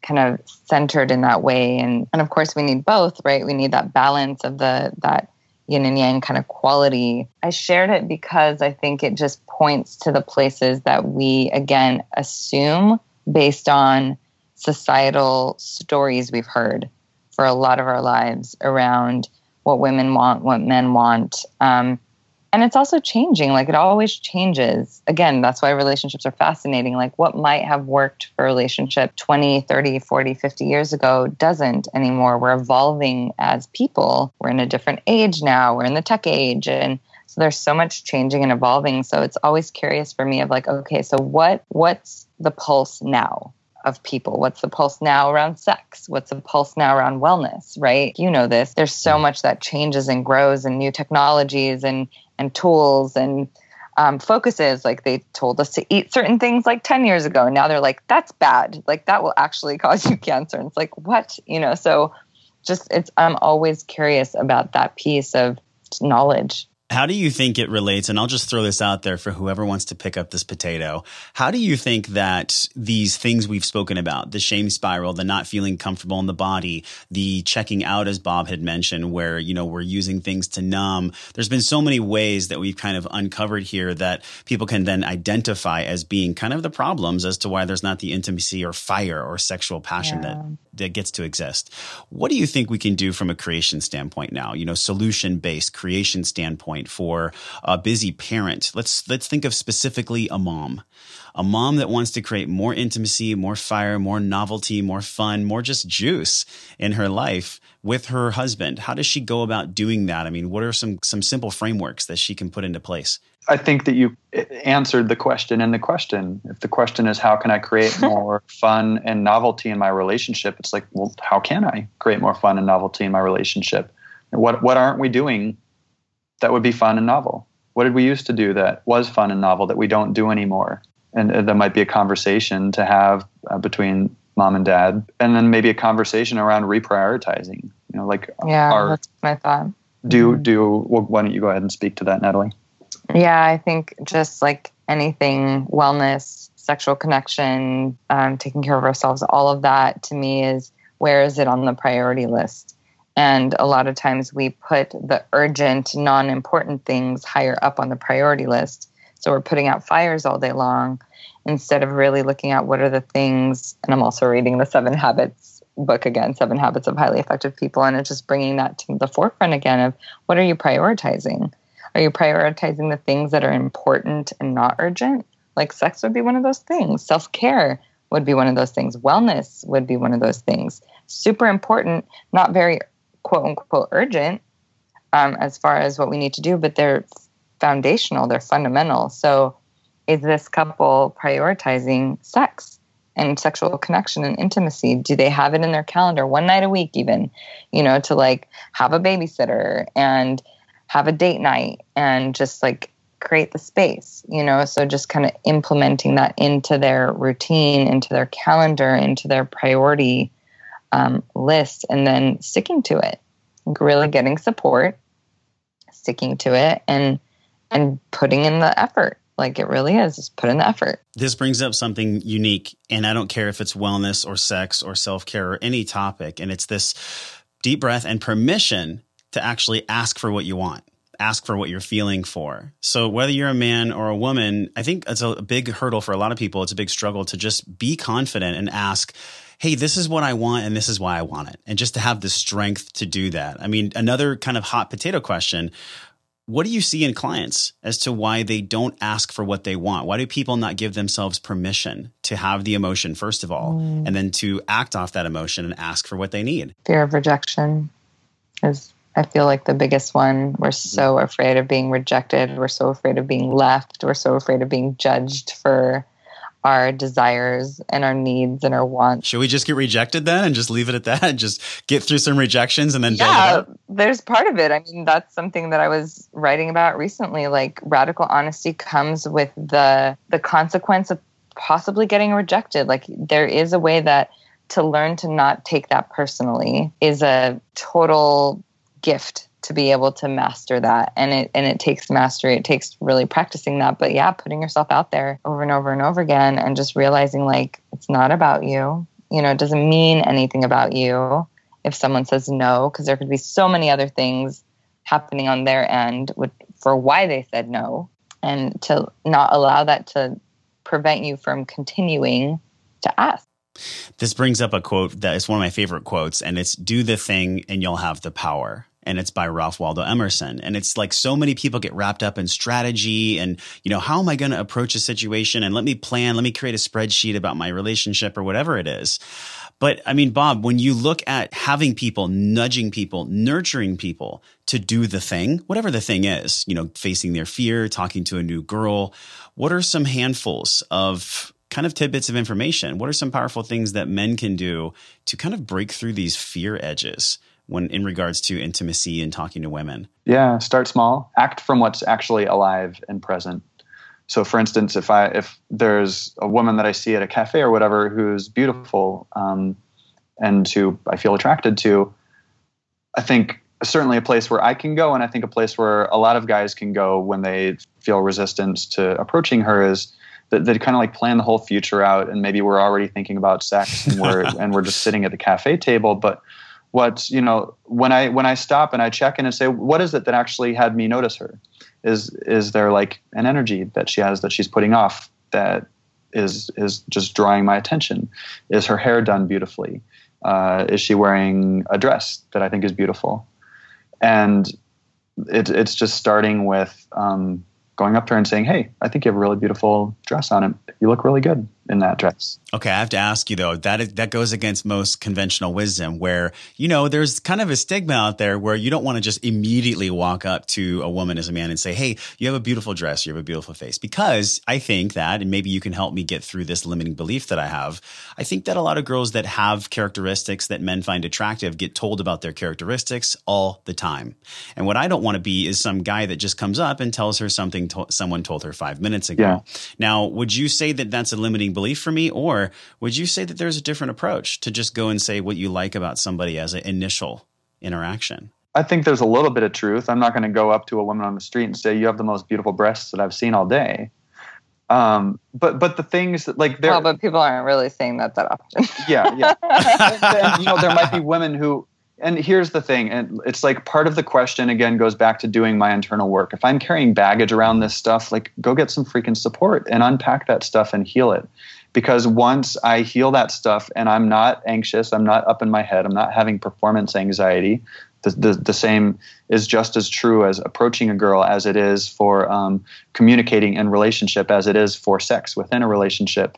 kind of centered in that way. And and of course we need both right? We need that balance of the that yin and yang kind of quality. I shared it because I think it just points to the places that we, again, assume based on societal stories we've heard for a lot of our lives around what women want, what men want. Um, and it's also changing like it always changes again that's why relationships are fascinating like what might have worked for a relationship 20 30 40 50 years ago doesn't anymore we're evolving as people we're in a different age now we're in the tech age and so there's so much changing and evolving so it's always curious for me of like okay so what what's the pulse now of people. What's the pulse now around sex? What's the pulse now around wellness, right? You know this. There's so mm. much that changes and grows and new technologies and and tools and um, focuses. Like they told us to eat certain things like 10 years ago. And now they're like, that's bad. Like that will actually cause you cancer. And it's like, what? You know, so just it's, I'm always curious about that piece of knowledge. How do you think it relates? And I'll just throw this out there for whoever wants to pick up this potato. How do you think that these things we've spoken about, the shame spiral, the not feeling comfortable in the body, the checking out, as Bob had mentioned, where, you know, we're using things to numb. There's been so many ways that we've kind of uncovered here that people can then identify as being kind of the problems as to why there's not the intimacy or fire or sexual passion yeah. that, that gets to exist. What do you think we can do from a creation standpoint now? You know, solution based creation standpoint point for a busy parent. Let's let's think of specifically a mom. A mom that wants to create more intimacy, more fire, more novelty, more fun, more just juice in her life with her husband. How does she go about doing that? I mean, what are some some simple frameworks that she can put into place? I think that you eh, answered the question in the question. If the question is how can I create more fun and novelty in my relationship, it's like, well, how can I create more fun and novelty in my relationship? What what aren't we doing that would be fun and novel? What did we used to do that was fun and novel that we don't do anymore? And uh, that might be a conversation to have uh, between mom and dad, and then maybe a conversation around reprioritizing. You know, like yeah, our, that's my thought. Do mm-hmm. do well, why don't you go ahead and speak to that, Natalie? Yeah, I think just like anything, wellness, sexual connection, um, taking care of ourselves, all of that to me is where is it on the priority list? And a lot of times we put the urgent, non important things higher up on the priority list. So we're putting out fires all day long instead of really looking at what are the things. And I'm also reading the Seven Habits book again, Seven Habits of Highly Effective People. And it's just bringing that to the forefront again of what are you prioritizing? Are you prioritizing the things that are important and not urgent? Like sex would be one of those things. Self care would be one of those things. Wellness would be one of those things. Super important, not very quote unquote urgent um, as far as what we need to do, but they're foundational, they're fundamental. So, is this couple prioritizing sex and sexual connection and intimacy? Do they have it in their calendar one night a week, even, you know, to like have a babysitter and have a date night and just like create the space, you know? So just kind of implementing that into their routine, into their calendar, into their priority um, list, and then sticking to it. Really getting support, sticking to it, and and putting in the effort. Like it really is, just put in the effort. This brings up something unique, and I don't care if it's wellness or sex or self care or any topic, and it's this deep breath and permission to actually ask for what you want ask for what you're feeling for. So whether you're a man or a woman, I think it's a big hurdle for a lot of people. It's a big struggle to just be confident and ask, Hey, this is what I want and this is why I want it. And just to have the strength to do that. I mean, another kind of hot potato question. What do you see in clients as to why they don't ask for what they want? Why do people not give themselves permission to have the emotion, first of all, mm. and then to act off that emotion and ask for what they need? Fear of rejection is I feel like the biggest one. We're so afraid of being rejected. We're so afraid of being left. We're so afraid of being judged for our desires and our needs and our wants. Should we just get rejected then and just leave it at that and just get through some rejections and then yeah, there's part of it. I mean, that's something that I was writing about recently. Like radical honesty comes with the the consequence of possibly getting rejected. Like there is a way that to learn to not take that personally is a total gift to be able to master that. And it and it takes mastery. It takes really practicing that. But yeah putting yourself out there over and over and over again and just realizing like it's not about you. You know it doesn't mean anything about you if someone says no because there could be so many other things happening on their end with, for why they said no. And to not allow that to prevent you from continuing to ask. This brings up a quote that is one of my favorite quotes and it's do the thing and you'll have the power and it's by Ralph Waldo Emerson. And it's like so many people get wrapped up in strategy and, you know, how am I going to approach a situation and let me plan, let me create a spreadsheet about my relationship or whatever it is. But I mean, Bob, when you look at having people, nudging people, nurturing people to do the thing, whatever the thing is, you know, facing their fear, talking to a new girl, what are some handfuls of kind of tidbits of information? What are some powerful things that men can do to kind of break through these fear edges? When in regards to intimacy and talking to women? Yeah, start small. Act from what's actually alive and present. So, for instance, if I if there's a woman that I see at a cafe or whatever who's beautiful um, and who I feel attracted to, I think certainly a place where I can go, and I think a place where a lot of guys can go when they feel resistance to approaching her is that they kind of like plan the whole future out, and maybe we're already thinking about sex, and we're and we're just sitting at the cafe table, but what you know when i when i stop and i check in and say what is it that actually had me notice her? Is is there like an energy that she has that she's putting off that is is just drawing my attention? Is her hair done beautifully? Uh, is she wearing a dress that i think is beautiful? And it, it's just starting with um, going up to her and saying hey i think you have a really beautiful dress on it you look really good in that dress. Okay, I have to ask you though. That is, that goes against most conventional wisdom, where you know there's kind of a stigma out there where you don't want to just immediately walk up to a woman as a man and say, "Hey, you have a beautiful dress, you have a beautiful face." Because I think that, and maybe you can help me get through this limiting belief that I have. I think that a lot of girls that have characteristics that men find attractive get told about their characteristics all the time. And what I don't want to be is some guy that just comes up and tells her something to- someone told her five minutes ago. Yeah. Now, would you say that that's a limiting belief for me, or would you say that there's a different approach to just go and say what you like about somebody as an initial interaction? I think there's a little bit of truth. I'm not going to go up to a woman on the street and say you have the most beautiful breasts that I've seen all day. Um, but but the things that like there, well, but people aren't really saying that that often. yeah, yeah. and, you know, there might be women who, and here's the thing, and it's like part of the question again goes back to doing my internal work. If I'm carrying baggage around this stuff, like go get some freaking support and unpack that stuff and heal it. Because once I heal that stuff and I'm not anxious, I'm not up in my head, I'm not having performance anxiety. The, the, the same is just as true as approaching a girl as it is for um, communicating in relationship as it is for sex within a relationship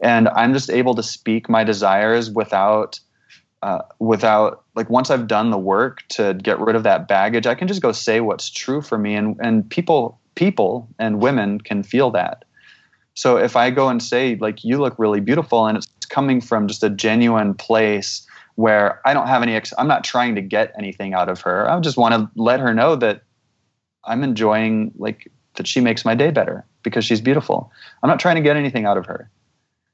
and i'm just able to speak my desires without uh, without like once i've done the work to get rid of that baggage i can just go say what's true for me and and people people and women can feel that. So if i go and say like you look really beautiful and it's coming from just a genuine place where i don't have any ex- i'm not trying to get anything out of her. I just want to let her know that i'm enjoying like that she makes my day better because she's beautiful. I'm not trying to get anything out of her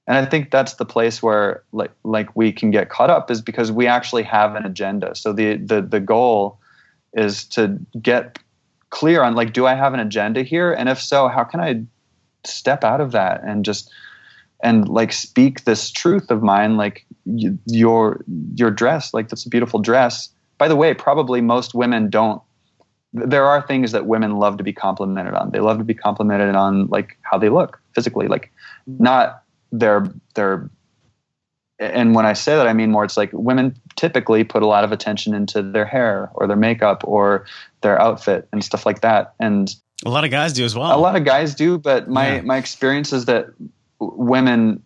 and i think that's the place where like like we can get caught up is because we actually have an agenda. So the the the goal is to get clear on like do i have an agenda here? And if so how can i step out of that and just and like speak this truth of mine like y- your your dress like that's a beautiful dress. By the way probably most women don't there are things that women love to be complimented on. They love to be complimented on like how they look physically like not their their and when I say that, I mean more. It's like women typically put a lot of attention into their hair or their makeup or their outfit and stuff like that. And A lot of guys do as well. a lot of guys do, but my Yeah. my experience is that women.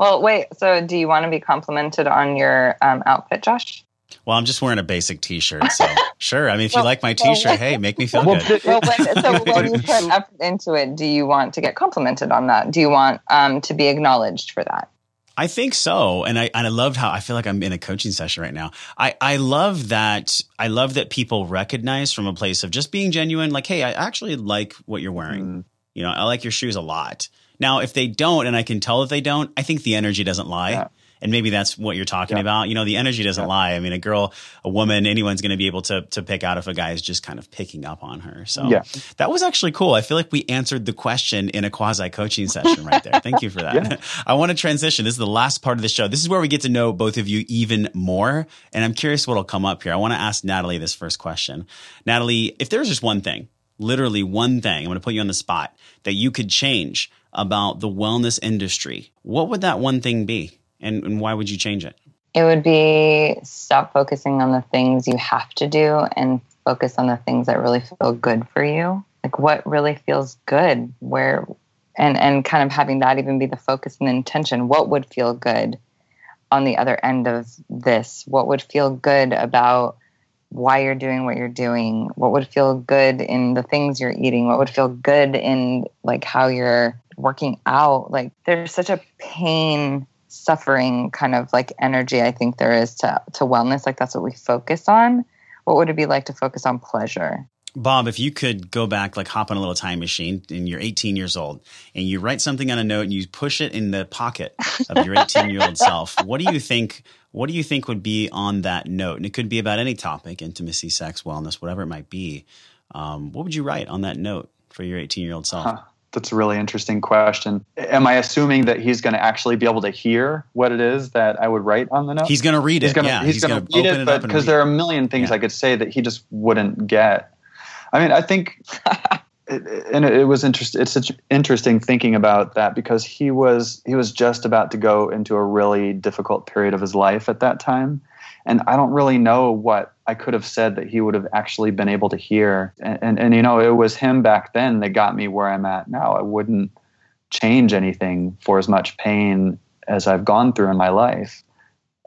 Well, wait. So, do you want to be complimented on your um, outfit, Josh? Well, I'm just wearing a basic T-shirt, so sure. I mean, if you like my T-shirt, hey, make me feel Well, good. Well, when, so when you put effort into it, do you want to get complimented on that? Do you want um, to be acknowledged for that? I think so, and I and I loved how I feel like I'm in a coaching session right now. I I love that I love that people recognize from a place of just being genuine. Like, hey, I actually like what you're wearing. Mm. You know, I like your shoes a lot. Now, if they don't, and I can tell that they don't, I think the energy doesn't lie. Yeah. And maybe that's what you're talking Yeah. about. You know, the energy doesn't Yeah. lie. I mean, a girl, a woman, anyone's going to be able to to pick out if a guy is just kind of picking up on her. So Yeah. that was actually cool. I feel like we answered the question in a quasi coaching session right there. Thank you for that. Yeah. I want to transition. This is the last part of the show. This is where we get to know both of you even more. And I'm curious what'll come up here. I want to ask Natalie this first question. Natalie, if there's just one thing, literally one thing, I'm going to put you on the spot that you could change about the wellness industry, what would that one thing be? And, and why would you change it? It would be stop focusing on the things you have to do and focus on the things that really feel good for you. Like what really feels good, where, and and kind of having that even be the focus and intention. What would feel good on the other end of this? What would feel good about why you're doing what you're doing? What would feel good in the things you're eating? What would feel good in like how you're working out? Like there's such a pain suffering kind of like energy I think there is to to wellness. Like that's what we focus on. What would it be like to focus on pleasure? Bob, if you could go back, like hop on a little time machine and you're 18 years old and you write something on a note and you push it in the pocket of your 18 year old self, what do you think? What do you think would be on that note? And it could be about any topic, intimacy, sex, wellness, whatever it might be. Um, what would you write on that note for your 18 year old self? Huh. That's a really interesting question. Am I assuming that he's going to actually be able to hear what it is that I would write on the note? He's going to read it. he's gonna yeah, he's, gonna, read open it, but because there are a million things Yeah. I could say that he just wouldn't get. I mean, I think, it, and it was interesting. It's such interesting thinking about that because he was he was just about to go into a really difficult period of his life at that time, and I don't really know what I could have said that he would have actually been able to hear. And and, and you know, it was him back then that got me where I'm at now. I wouldn't change anything for as much pain as I've gone through in my life.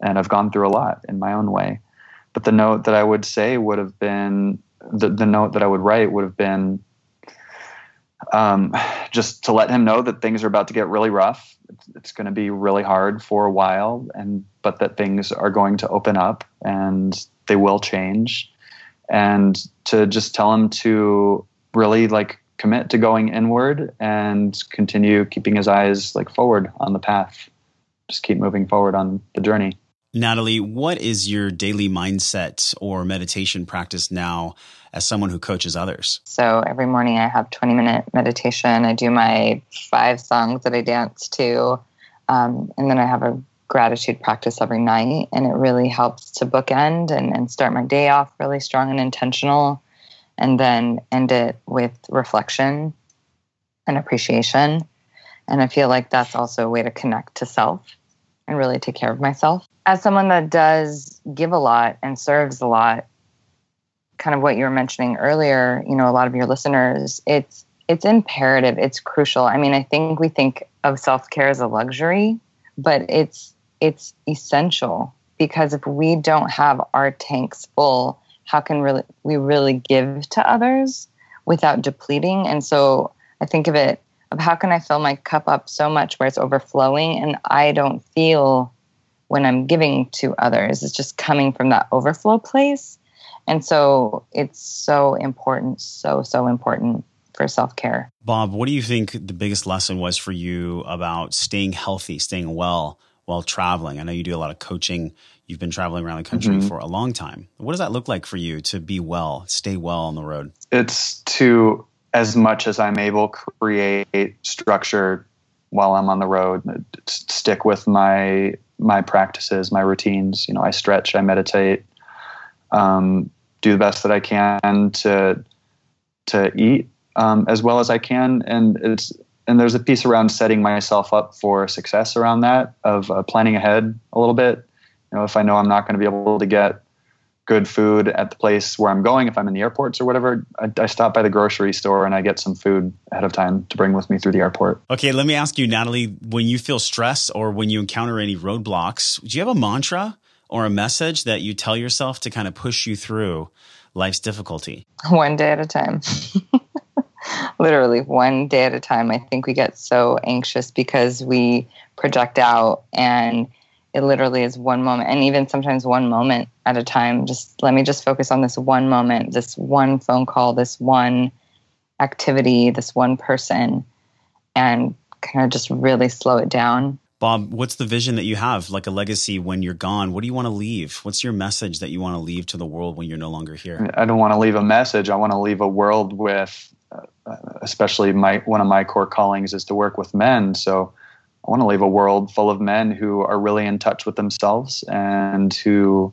And I've gone through a lot in my own way. But the note that I would say would have been the, the note that I would write would have been um, just to let him know that things are about to get really rough. It's, it's going to be really hard for a while, and but that things are going to open up and they will change, and to just tell him to really like commit to going inward and continue keeping his eyes like forward on the path. Just keep moving forward on the journey. Natalie, what is your daily mindset or meditation practice now as someone who coaches others? So every morning I have 20 minute meditation. I do my five songs that I dance to. Um, and then I have a gratitude practice every night. And it really helps to bookend and, and start my day off really strong and intentional. And then end it with reflection and appreciation. And I feel like that's also a way to connect to self and really take care of myself. As someone that does give a lot and serves a lot, kind of what you were mentioning earlier, you know, a lot of your listeners, it's it's imperative, it's crucial. I mean, I think we think of self-care as a luxury, but it's it's essential because if we don't have our tanks full, how can really we really give to others without depleting? And so I think of it of how can I fill my cup up so much where it's overflowing and I don't feel when I'm giving to others. It's just coming from that overflow place. And so it's so important, so, so important for self care. Bob, what do you think the biggest lesson was for you about staying healthy, staying well while traveling? I know you do a lot of coaching. You've been traveling around the country mm-hmm. for a long time. What does that look like for you to be well, stay well on the road? It's to, as much as I'm able, create structure while I'm on the road, stick with my my practices, my routines. You know, I stretch, I meditate, um, do the best that I can to to eat um, as well as I can, and it's and there's a piece around setting myself up for success around that of uh, planning ahead a little bit. You know, if I know I'm not going to be able to get good food at the place where I'm going, if I'm in the airports or whatever, I, I, stop by the grocery store and I get some food ahead of time to bring with me through the airport. Okay, let me ask you, Natalie, when you feel stress or when you encounter any roadblocks, do you have a mantra or a message that you tell yourself to kind of push you through life's difficulty? One day at a time. Literally, one day at a time. I think we get so anxious because we project out and it literally is one moment and even sometimes one moment at a time. Just let me just focus on this one moment this one phone call this one activity this one person and kind of just really slow it down. Bob what's the vision that you have like a legacy when you're gone? What do you want to leave? What's your message that you want to leave to the world when you're no longer here? I don't want to leave a message. I want to leave a world with especially my one of my core callings is to work with men so I want to leave a world full of men who are really in touch with themselves and who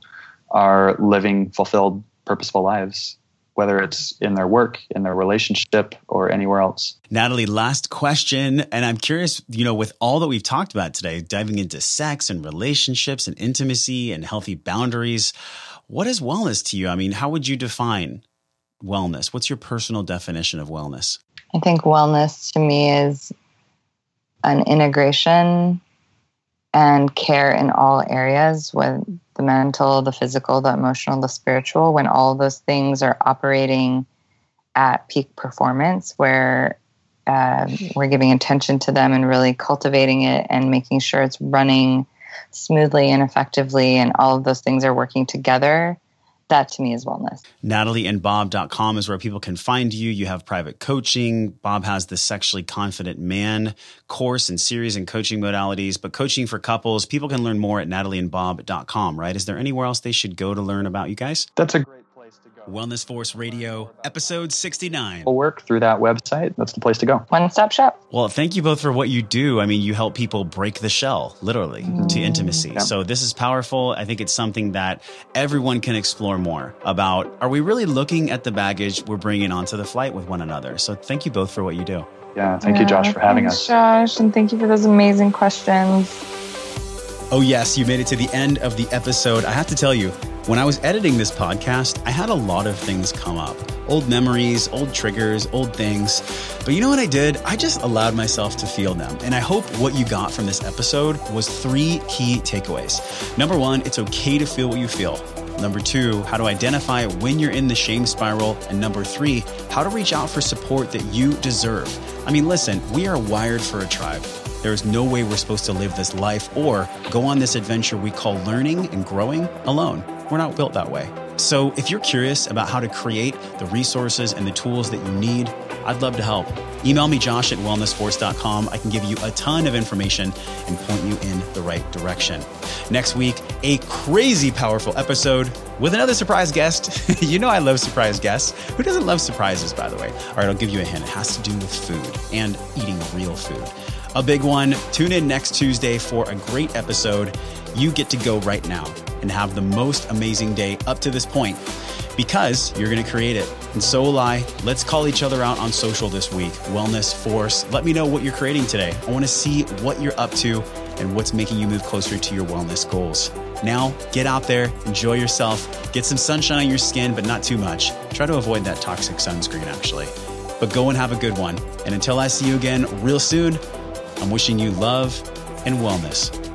are living fulfilled, purposeful lives, whether it's in their work, in their relationship, or anywhere else. Natalie, last question. And I'm curious, you know, with all that we've talked about today, diving into sex and relationships and intimacy and healthy boundaries, what is wellness to you? I mean, how would you define wellness? What's your personal definition of wellness? I think wellness to me is an integration and care in all areas with the mental, the physical, the emotional, the spiritual, when all those things are operating at peak performance, where uh, we're giving attention to them and really cultivating it and making sure it's running smoothly and effectively, and all of those things are working together that to me is wellness. NatalieandBob.com is where people can find you. You have private coaching. Bob has the Sexually Confident Man course and series and coaching modalities, but coaching for couples, people can learn more at NatalieandBob.com, right? Is there anywhere else they should go to learn about you guys? That's a great Wellness Force Radio, episode 69. We'll work through that website. That's the place to go. One stop shop. Well, thank you both for what you do. I mean, you help people break the shell, literally, mm. to intimacy. Yeah. So this is powerful. I think it's something that everyone can explore more about. Are we really looking at the baggage we're bringing onto the flight with one another? So thank you both for what you do. Yeah, thank yeah, you, Josh, for having us. Josh, and thank you for those amazing questions. Oh, yes, you made it to the end of the episode. I have to tell you, When I was editing this podcast, I had a lot of things come up old memories, old triggers, old things. But you know what I did? I just allowed myself to feel them. And I hope what you got from this episode was three key takeaways. Number one, it's okay to feel what you feel. Number two, how to identify when you're in the shame spiral. And number three, how to reach out for support that you deserve. I mean, listen, we are wired for a tribe. There is no way we're supposed to live this life or go on this adventure we call learning and growing alone. We're not built that way. So, if you're curious about how to create the resources and the tools that you need, I'd love to help. Email me, josh at wellnessforce.com. I can give you a ton of information and point you in the right direction. Next week, a crazy powerful episode with another surprise guest. you know, I love surprise guests. Who doesn't love surprises, by the way? All right, I'll give you a hint. It has to do with food and eating real food. A big one. Tune in next Tuesday for a great episode. You get to go right now and have the most amazing day up to this point because you're going to create it. And so will I. Let's call each other out on social this week. Wellness Force. Let me know what you're creating today. I want to see what you're up to and what's making you move closer to your wellness goals. Now, get out there, enjoy yourself, get some sunshine on your skin, but not too much. Try to avoid that toxic sunscreen, actually. But go and have a good one. And until I see you again real soon, I'm wishing you love and wellness.